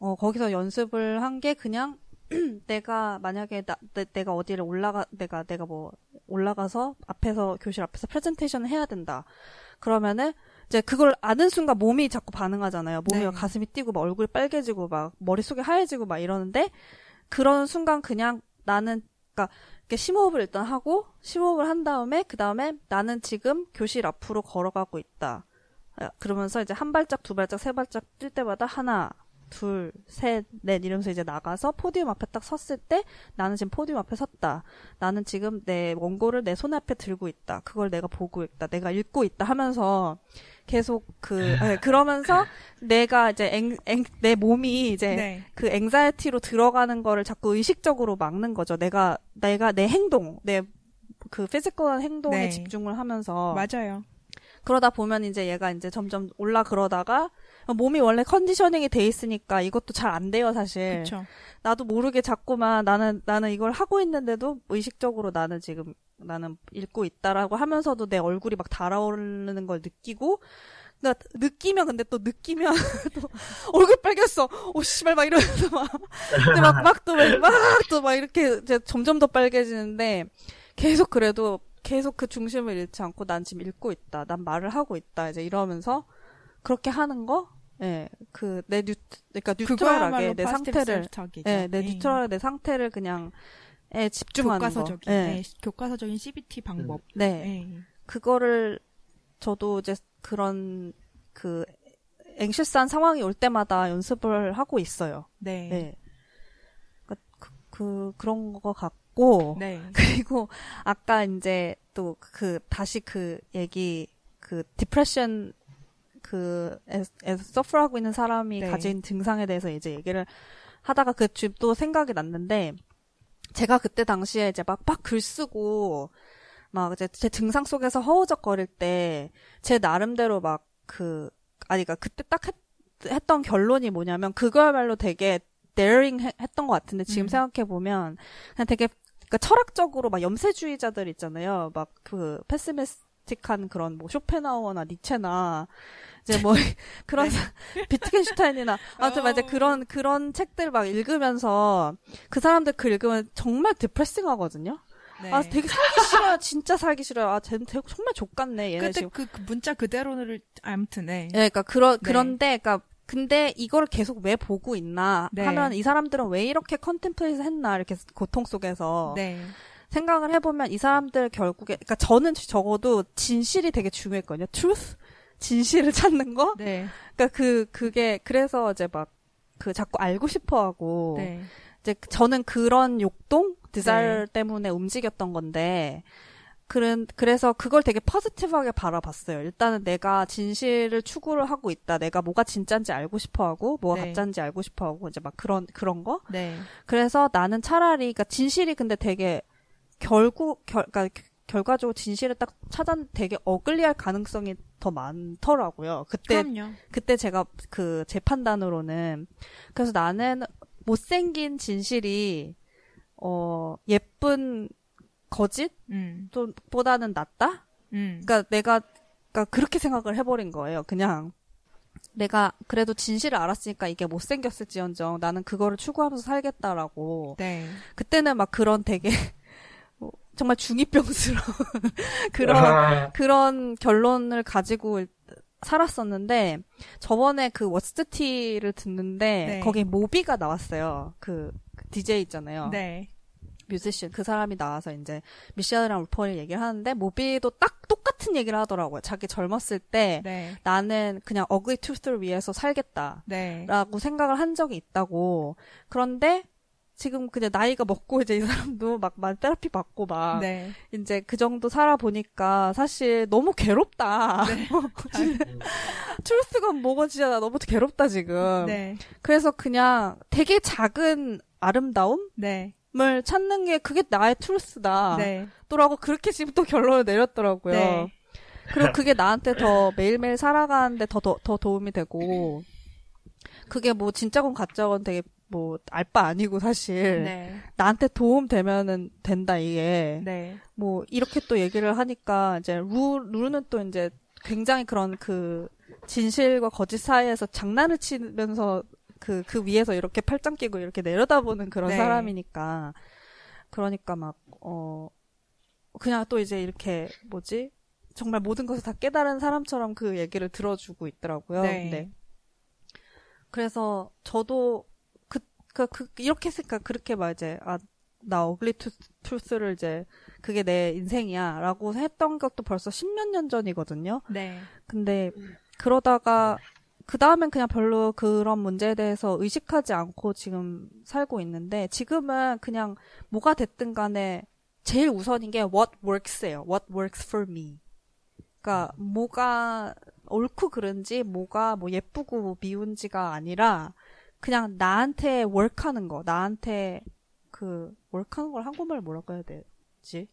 어, 거기서 연습을 한 게 그냥 내가 만약에 나, 내, 가 어디를 올라가, 내가, 내가 뭐 올라가서 앞에서, 교실 앞에서 프레젠테이션을 해야 된다. 그러면은 이제 그걸 아는 순간 몸이 자꾸 반응하잖아요. 몸이 네. 가슴이 뛰고 막 얼굴이 빨개지고 막 머릿속이 하얘지고 막 이러는데 그런 순간 그냥 나는, 그니까 이렇게 심호흡을 일단 하고 심호흡을 한 다음에 그 다음에 나는 지금 교실 앞으로 걸어가고 있다. 아, 그러면서 이제 한 발짝, 두 발짝, 세 발짝 뛸 때마다 하나, 둘, 셋, 넷 이러면서 이제 나가서 포디움 앞에 딱 섰을 때 나는 지금 포디움 앞에 섰다. 나는 지금 내 원고를 내 손 앞에 들고 있다. 그걸 내가 보고 있다. 내가 읽고 있다 하면서 계속 그 네, 그러면서 내가 이제 앵, 앵, 내 몸이 이제 네. 그 anxiety로 들어가는 거를 자꾸 의식적으로 막는 거죠. 내가 내가 내 행동, 내 그 physical한 행동에 네. 집중을 하면서 맞아요. 그러다 보면 이제 얘가 이제 점점 올라 그러다가 몸이 원래 conditioning이 돼 있으니까 이것도 잘 안 돼요, 사실. 그렇죠. 나도 모르게 자꾸만 나는 나는 이걸 하고 있는데도 의식적으로 나는 지금 나는 읽고 있다라고 하면서도 내 얼굴이 막 달아오르는 걸 느끼고 그러니까 느끼면 근데 또 느끼면 또 얼굴 빨개졌어. 오 씨발 막 이러면서 막 근데 막 막또막또 막 이렇게 이제 점점 더 빨개지는데 계속 그래도 계속 그 중심을 잃지 않고 난 지금 읽고 있다. 난 말을 하고 있다. 이제 이러면서 그렇게 하는 거 예, 그, 내 뉴, 그러니까 neutral하게 내 상태를, 예, 내 neutral하게 내 상태를 그냥, 에 집중하는 교과서적인, 거. 예. 네, 교과서적인 CBT 방법. 네. 네. 그거를 저도 이제 그런 그 anxious한 상황이 올 때마다 연습을 하고 있어요. 네. 네. 그, 그, 그 그런 거 같 고 네. 그리고 아까 이제 또 그 다시 그 얘기 그 depression 그 에서 suffer하고 있는 사람이 네. 가진 증상에 대해서 이제 얘기를 하다가 그 집도 생각이 났는데 제가 그때 당시에 이제 막 막 글 쓰고 막 이제 제 증상 속에서 허우적거릴 때 제 나름대로 막 그 아니 그니까 그때 딱 했, 했던 결론이 뭐냐면 그거야말로 되게 해- 했던 것 같은데 지금 음. 생각해 보면 그냥 되게 그러니까 철학적으로 막 염세주의자들 있잖아요. 막 그 pessimistic한 그런 뭐 쇼펜하우어나 니체나 이제 뭐 그런 비트겐슈타인이나 아무튼 막 이제 어. 그런 그런 책들 막 읽으면서 그 사람들 글 읽으면 정말 디프레싱하거든요. 네. 아 되게 살기 싫어요. 진짜 살기 싫어요. 아 쟤는 되게 정말 족같네. 얘네 지금. 그, 그 문자 그대로를 아무튼 네. 예, 그러니까 그러 네. 그런데 그러니까 근데 이걸 계속 왜 보고 있나 네. 하면 이 사람들은 왜 이렇게 컨템플레이트 했나 이렇게 고통 속에서 네. 생각을 해보면 이 사람들 결국에 그러니까 저는 적어도 진실이 되게 중요했거든요. truth 진실을 찾는 거. 네. 그러니까 그 그게 그래서 이제 막 그 자꾸 알고 싶어하고 네. 이제 저는 그런 욕동 디자일 네. 때문에 움직였던 건데 그런 그래서 그걸 되게 포지티브하게 바라봤어요. 일단은 내가 진실을 추구를 하고 있다. 내가 뭐가 진짜인지 알고 싶어하고 뭐가 네. 가짜인지 알고 싶어하고 이제 막 그런 그런 거. 네. 그래서 나는 차라리 그러니까 진실이 근데 되게 결국 결 그러니까 결과적으로 진실을 딱 찾아 되게 어글리할 가능성이 더 많더라고요. 그때 그럼요. 그때 제가 그 제 판단으로는 그래서 나는 못생긴 진실이 어 예쁜 거짓 음. 보다는 낫다. 음. 그러니까 내가 그러니까 그렇게 생각을 해버린 거예요. 그냥 내가 그래도 진실을 알았으니까 이게 못생겼을지언정 나는 그거를 추구하면서 살겠다라고. 네. 그때는 막 그런 되게 뭐 정말 중이병스러운 그런 그런 결론을 가지고 살았었는데 저번에 그 What's the Tee를 듣는데 네. 거기 모비가 나왔어요. 그 DJ 있잖아요. 네. 뮤지션 그 사람이 나와서 이제 미셸이랑 루폴 얘기를 하는데 모비도 딱 똑같은 얘기를 하더라고요. 자기 젊었을 때 네. 나는 그냥 ugly truth를 위해서 살겠다라고 네. 생각을 한 적이 있다고. 그런데 지금 그냥 나이가 먹고 이제 이 사람도 막, 막 테라피 받고 막 네. 이제 그 정도 살아보니까 사실 너무 괴롭다. 네. truth가 뭐가 진짜 나 너무 괴롭다 지금. 네. 그래서 그냥 되게 작은 아름다움 을 네. 찾는 게 그게 나의 truth다. 네. 또라고 그렇게 지금 또 결론을 내렸더라고요. 네. 그리고 그게 나한테 더 매일매일 살아가는데 더, 더, 더 도움이 되고, 그게 뭐 진짜건 가짜건 되게 뭐 알 바 아니고 사실 네. 나한테 도움 되면은 된다 이게 네. 뭐 이렇게 또 얘기를 하니까 이제 루 루는 또 이제 굉장히 그런 그 진실과 거짓 사이에서 장난을 치면서 그 그 위에서 이렇게 팔짱 끼고 이렇게 내려다보는 그런 네. 사람이니까 그러니까 막 어 그냥 또 이제 이렇게 뭐지 정말 모든 것을 다 깨달은 사람처럼 그 얘기를 들어주고 있더라고요. 네. 근데 그래서 저도 그, 그, 그 이렇게 생각 그렇게 막 이제 아 나 어글리 투, 투스를 이제 그게 내 인생이야 라고 했던 것도 벌써 십몇 년 전이거든요. 네. 근데 그러다가 그 다음엔 그냥 별로 그런 문제에 대해서 의식하지 않고 지금 살고 있는데 지금은 그냥 뭐가 됐든 간에 제일 우선인 게 what works예요. What works for me. 그러니까 뭐가 옳고 그른지 뭐가 뭐 예쁘고 미운지가 아니라 그냥 나한테 월크하는 거, 나한테 그 월크하는 걸 한국말 뭐라고 해야 되지?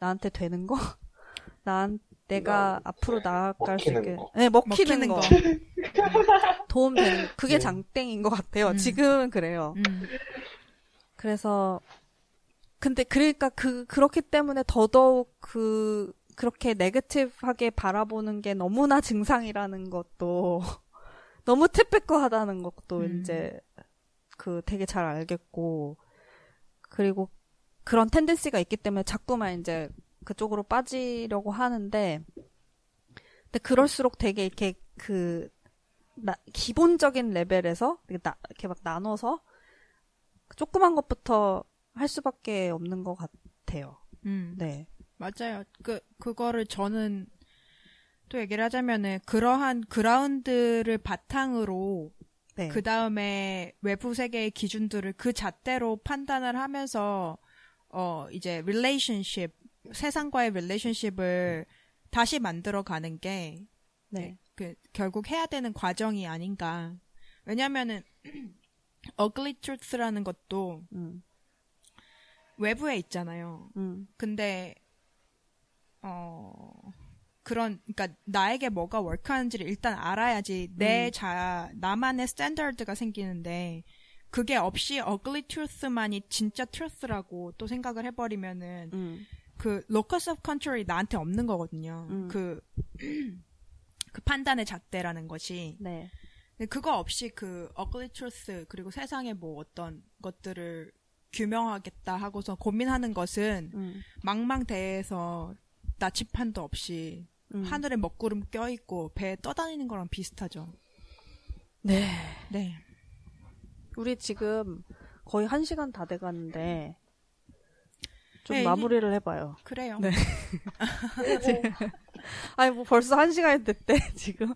나한테 되는 거? 난 내가 앞으로 나아갈 수 있게, 거. 네 먹히는, 먹히는 거, 거. 도움 되는 그게 네. 장땡인 것 같아요. 음. 지금은 그래요. 음. 그래서 근데 그러니까 그 그렇기 때문에 더더욱 그 그렇게 네거티브하게 바라보는 게 너무나 증상이라는 것도 너무 티피컬하다는 것도 음. 이제 그 되게 잘 알겠고 그리고 그런 텐den시가 있기 때문에 자꾸만 이제 그쪽으로 빠지려고 하는데 근데 그럴수록 되게 이렇게 그 나- 기본적인 레벨에서 이렇게, 나- 이렇게 막 나눠서 조그만 것부터 할 수밖에 없는 것 같아요. 음. 네. 맞아요. 그, 그거를 저는 또 얘기를 하자면은 그러한 ground를 바탕으로 네. 그 다음에 외부 세계의 기준들을 그 잣대로 판단을 하면서 어 이제 relationship 세상과의 relationship을 다시 만들어 가는 게 네. 그 결국 해야 되는 과정이 아닌가. 왜냐면은 ugly truth라는 것도 음. 외부에 있잖아요. 음. 근데 어 그런 그러니까 나에게 뭐가 work하는지를 일단 알아야지 내 음. 자 나만의 standard가 생기는데 그게 없이 ugly truth만이 진짜 truth라고 또 생각을 해버리면은 음. 그 locus of control이 나한테 없는 거거든요. 음. 그, 그 판단의 잣대라는 것이. 네. 그거 없이 그 ugly truth 그리고 세상의 뭐 어떤 것들을 규명하겠다 하고서 고민하는 것은 음. 망망대해에서 나침판도 없이 음. 하늘에 먹구름 껴있고 배에 떠다니는 거랑 비슷하죠. 네. 네. 우리 지금 거의 한 시간 다 돼가는데 좀 네, 마무리를 해봐요. 그래요. 네. 아니 뭐 벌써 한 시간이 됐대 지금.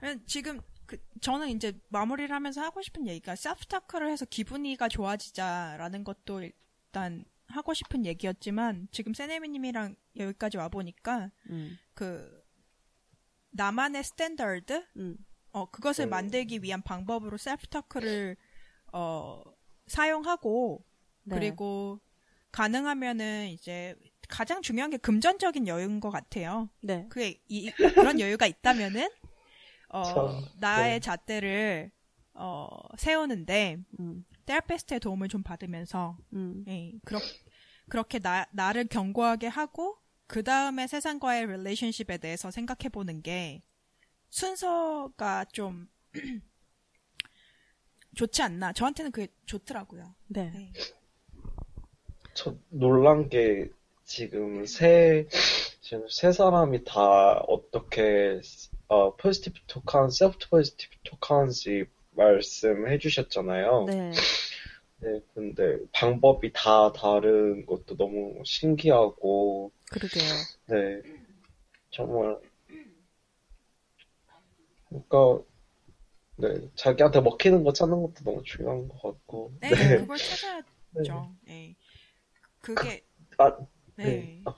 왜냐면 지금 그 저는 이제 마무리를 하면서 하고 싶은 얘기가 self talk를 해서 기분이가 좋아지자라는 것도 일단 하고 싶은 얘기였지만 지금 세네미님이랑 여기까지 와 보니까 음. 그 나만의 standard 음. 어 그것을 음. 만들기 위한 방법으로 self talk를 어 사용하고 네. 그리고 가능하면은 이제 가장 중요한 게 금전적인 여유인 것 같아요. 네. 그게 이, 그런 여유가 있다면은 어 참, 나의 네. 잣대를 어 세우는데 음. 테라피스트의 도움을 좀 받으면서 음. 예, 그렇, 그렇게 나, 나를 견고하게 하고 그 다음에 세상과의 릴레이션십에 대해서 생각해 보는 게 순서가 좀 좋지 않나. 저한테는 그게 좋더라고요. 네. 네. 저 놀란 게 지금 세, 지금 세 사람이 다 어떻게, 어, positive talk한, self positive talk한지 말씀해 주셨잖아요. 네. 네, 근데 방법이 다 다른 것도 너무 신기하고, 그러게요. 네, 정말, 그러니까, 네, 자기한테 먹히는 거 찾는 것도 너무 중요한 것 같고, 네, 네, 그걸 찾아야죠. 네. 그게, 아, 네. 네. 아,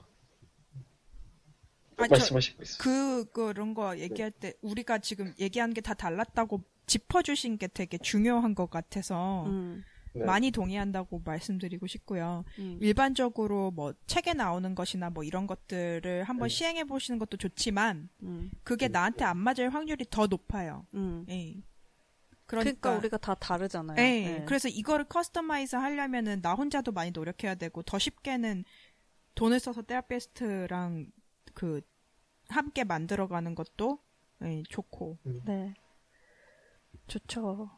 아, 저, 말씀하시고 있어요. 그, 그런 거 얘기할 때, 우리가 지금 얘기한 게 다 달랐다고 짚어주신 게 되게 중요한 것 같아서, 음. 네. 많이 동의한다고 말씀드리고 싶고요. 음. 일반적으로 뭐 책에 나오는 것이나 뭐 이런 것들을 한번 네. 시행해 보시는 것도 좋지만 음. 그게 나한테 안 맞을 확률이 더 높아요. 음. 예. 그러니까, 그러니까, 우리가 다 다르잖아요. 예. 네. 그래서 이거를 customize 하려면은 나 혼자도 많이 노력해야 되고 더 쉽게는 돈을 써서 therapist랑 그 함께 만들어가는 것도 예, 좋고. 네. 좋죠.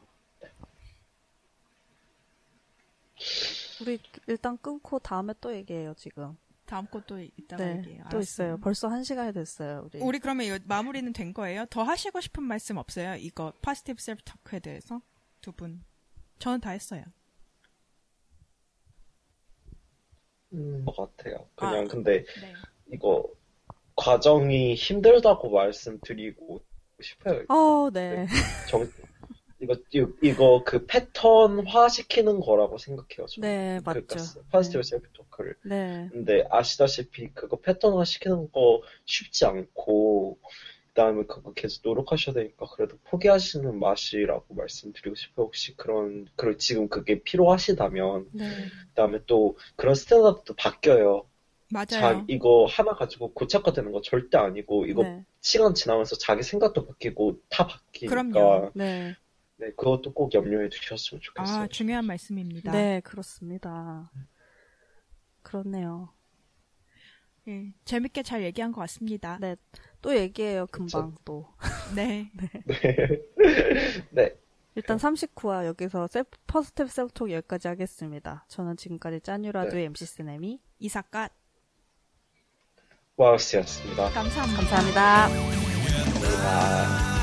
우리 일단 끊고 다음에 또 얘기해요, 지금. 다음 것도 이따가 네. 얘기해요. 또 알았어요. 있어요. 벌써 한 시간이 됐어요, 우리. 우리 그러면 이거 마무리는 된 거예요? 더 하시고 싶은 말씀 없어요? 이거 positive self talk에 대해서 두 분. 저는 다 했어요. 음, 것 같아요. 그냥 아. 근데 네. 이거 과정이 힘들다고 말씀드리고 싶어요. 어, 네. 정, 이거, 이거, 이거 그 패턴화 시키는 거라고 생각해요. 저는. 네, 그러니까 맞죠. positive 네. self talk 를. 네. 근데 아시다시피 그거 패턴화 시키는 거 쉽지 않고, 그다음에 그거 계속 노력하셔야 되니까 그래도 포기하시는 맛이라고 말씀드리고 싶어요. 혹시 그런, 그 지금 그게 필요하시다면, 네. 그다음에 또 그런 스탠다드도 바뀌어요. 맞아요. 자, 이거 하나 가지고 고착화 되는 거 절대 아니고, 이거 네. 시간 지나면서 자기 생각도 바뀌고 다 바뀌니까, 그럼요. 네. 네, 그것도 꼭 염려해 두셨으면 좋겠어요. 아, 중요한 말씀입니다. 네, 그렇습니다. 그렇네요. 예, 재밌게 잘 얘기한 것 같습니다. 네. 또 얘기해요, 금방 또. 네. 네. 네. 일단 39화 여기서 셀프, 퍼스텝 셀프톡 여기까지 하겠습니다. 저는 지금까지 짜뉴라도의 MC 스네미. 이사갓 와우스였습니다. 감사합니다. 감사합니다. 감사합니다.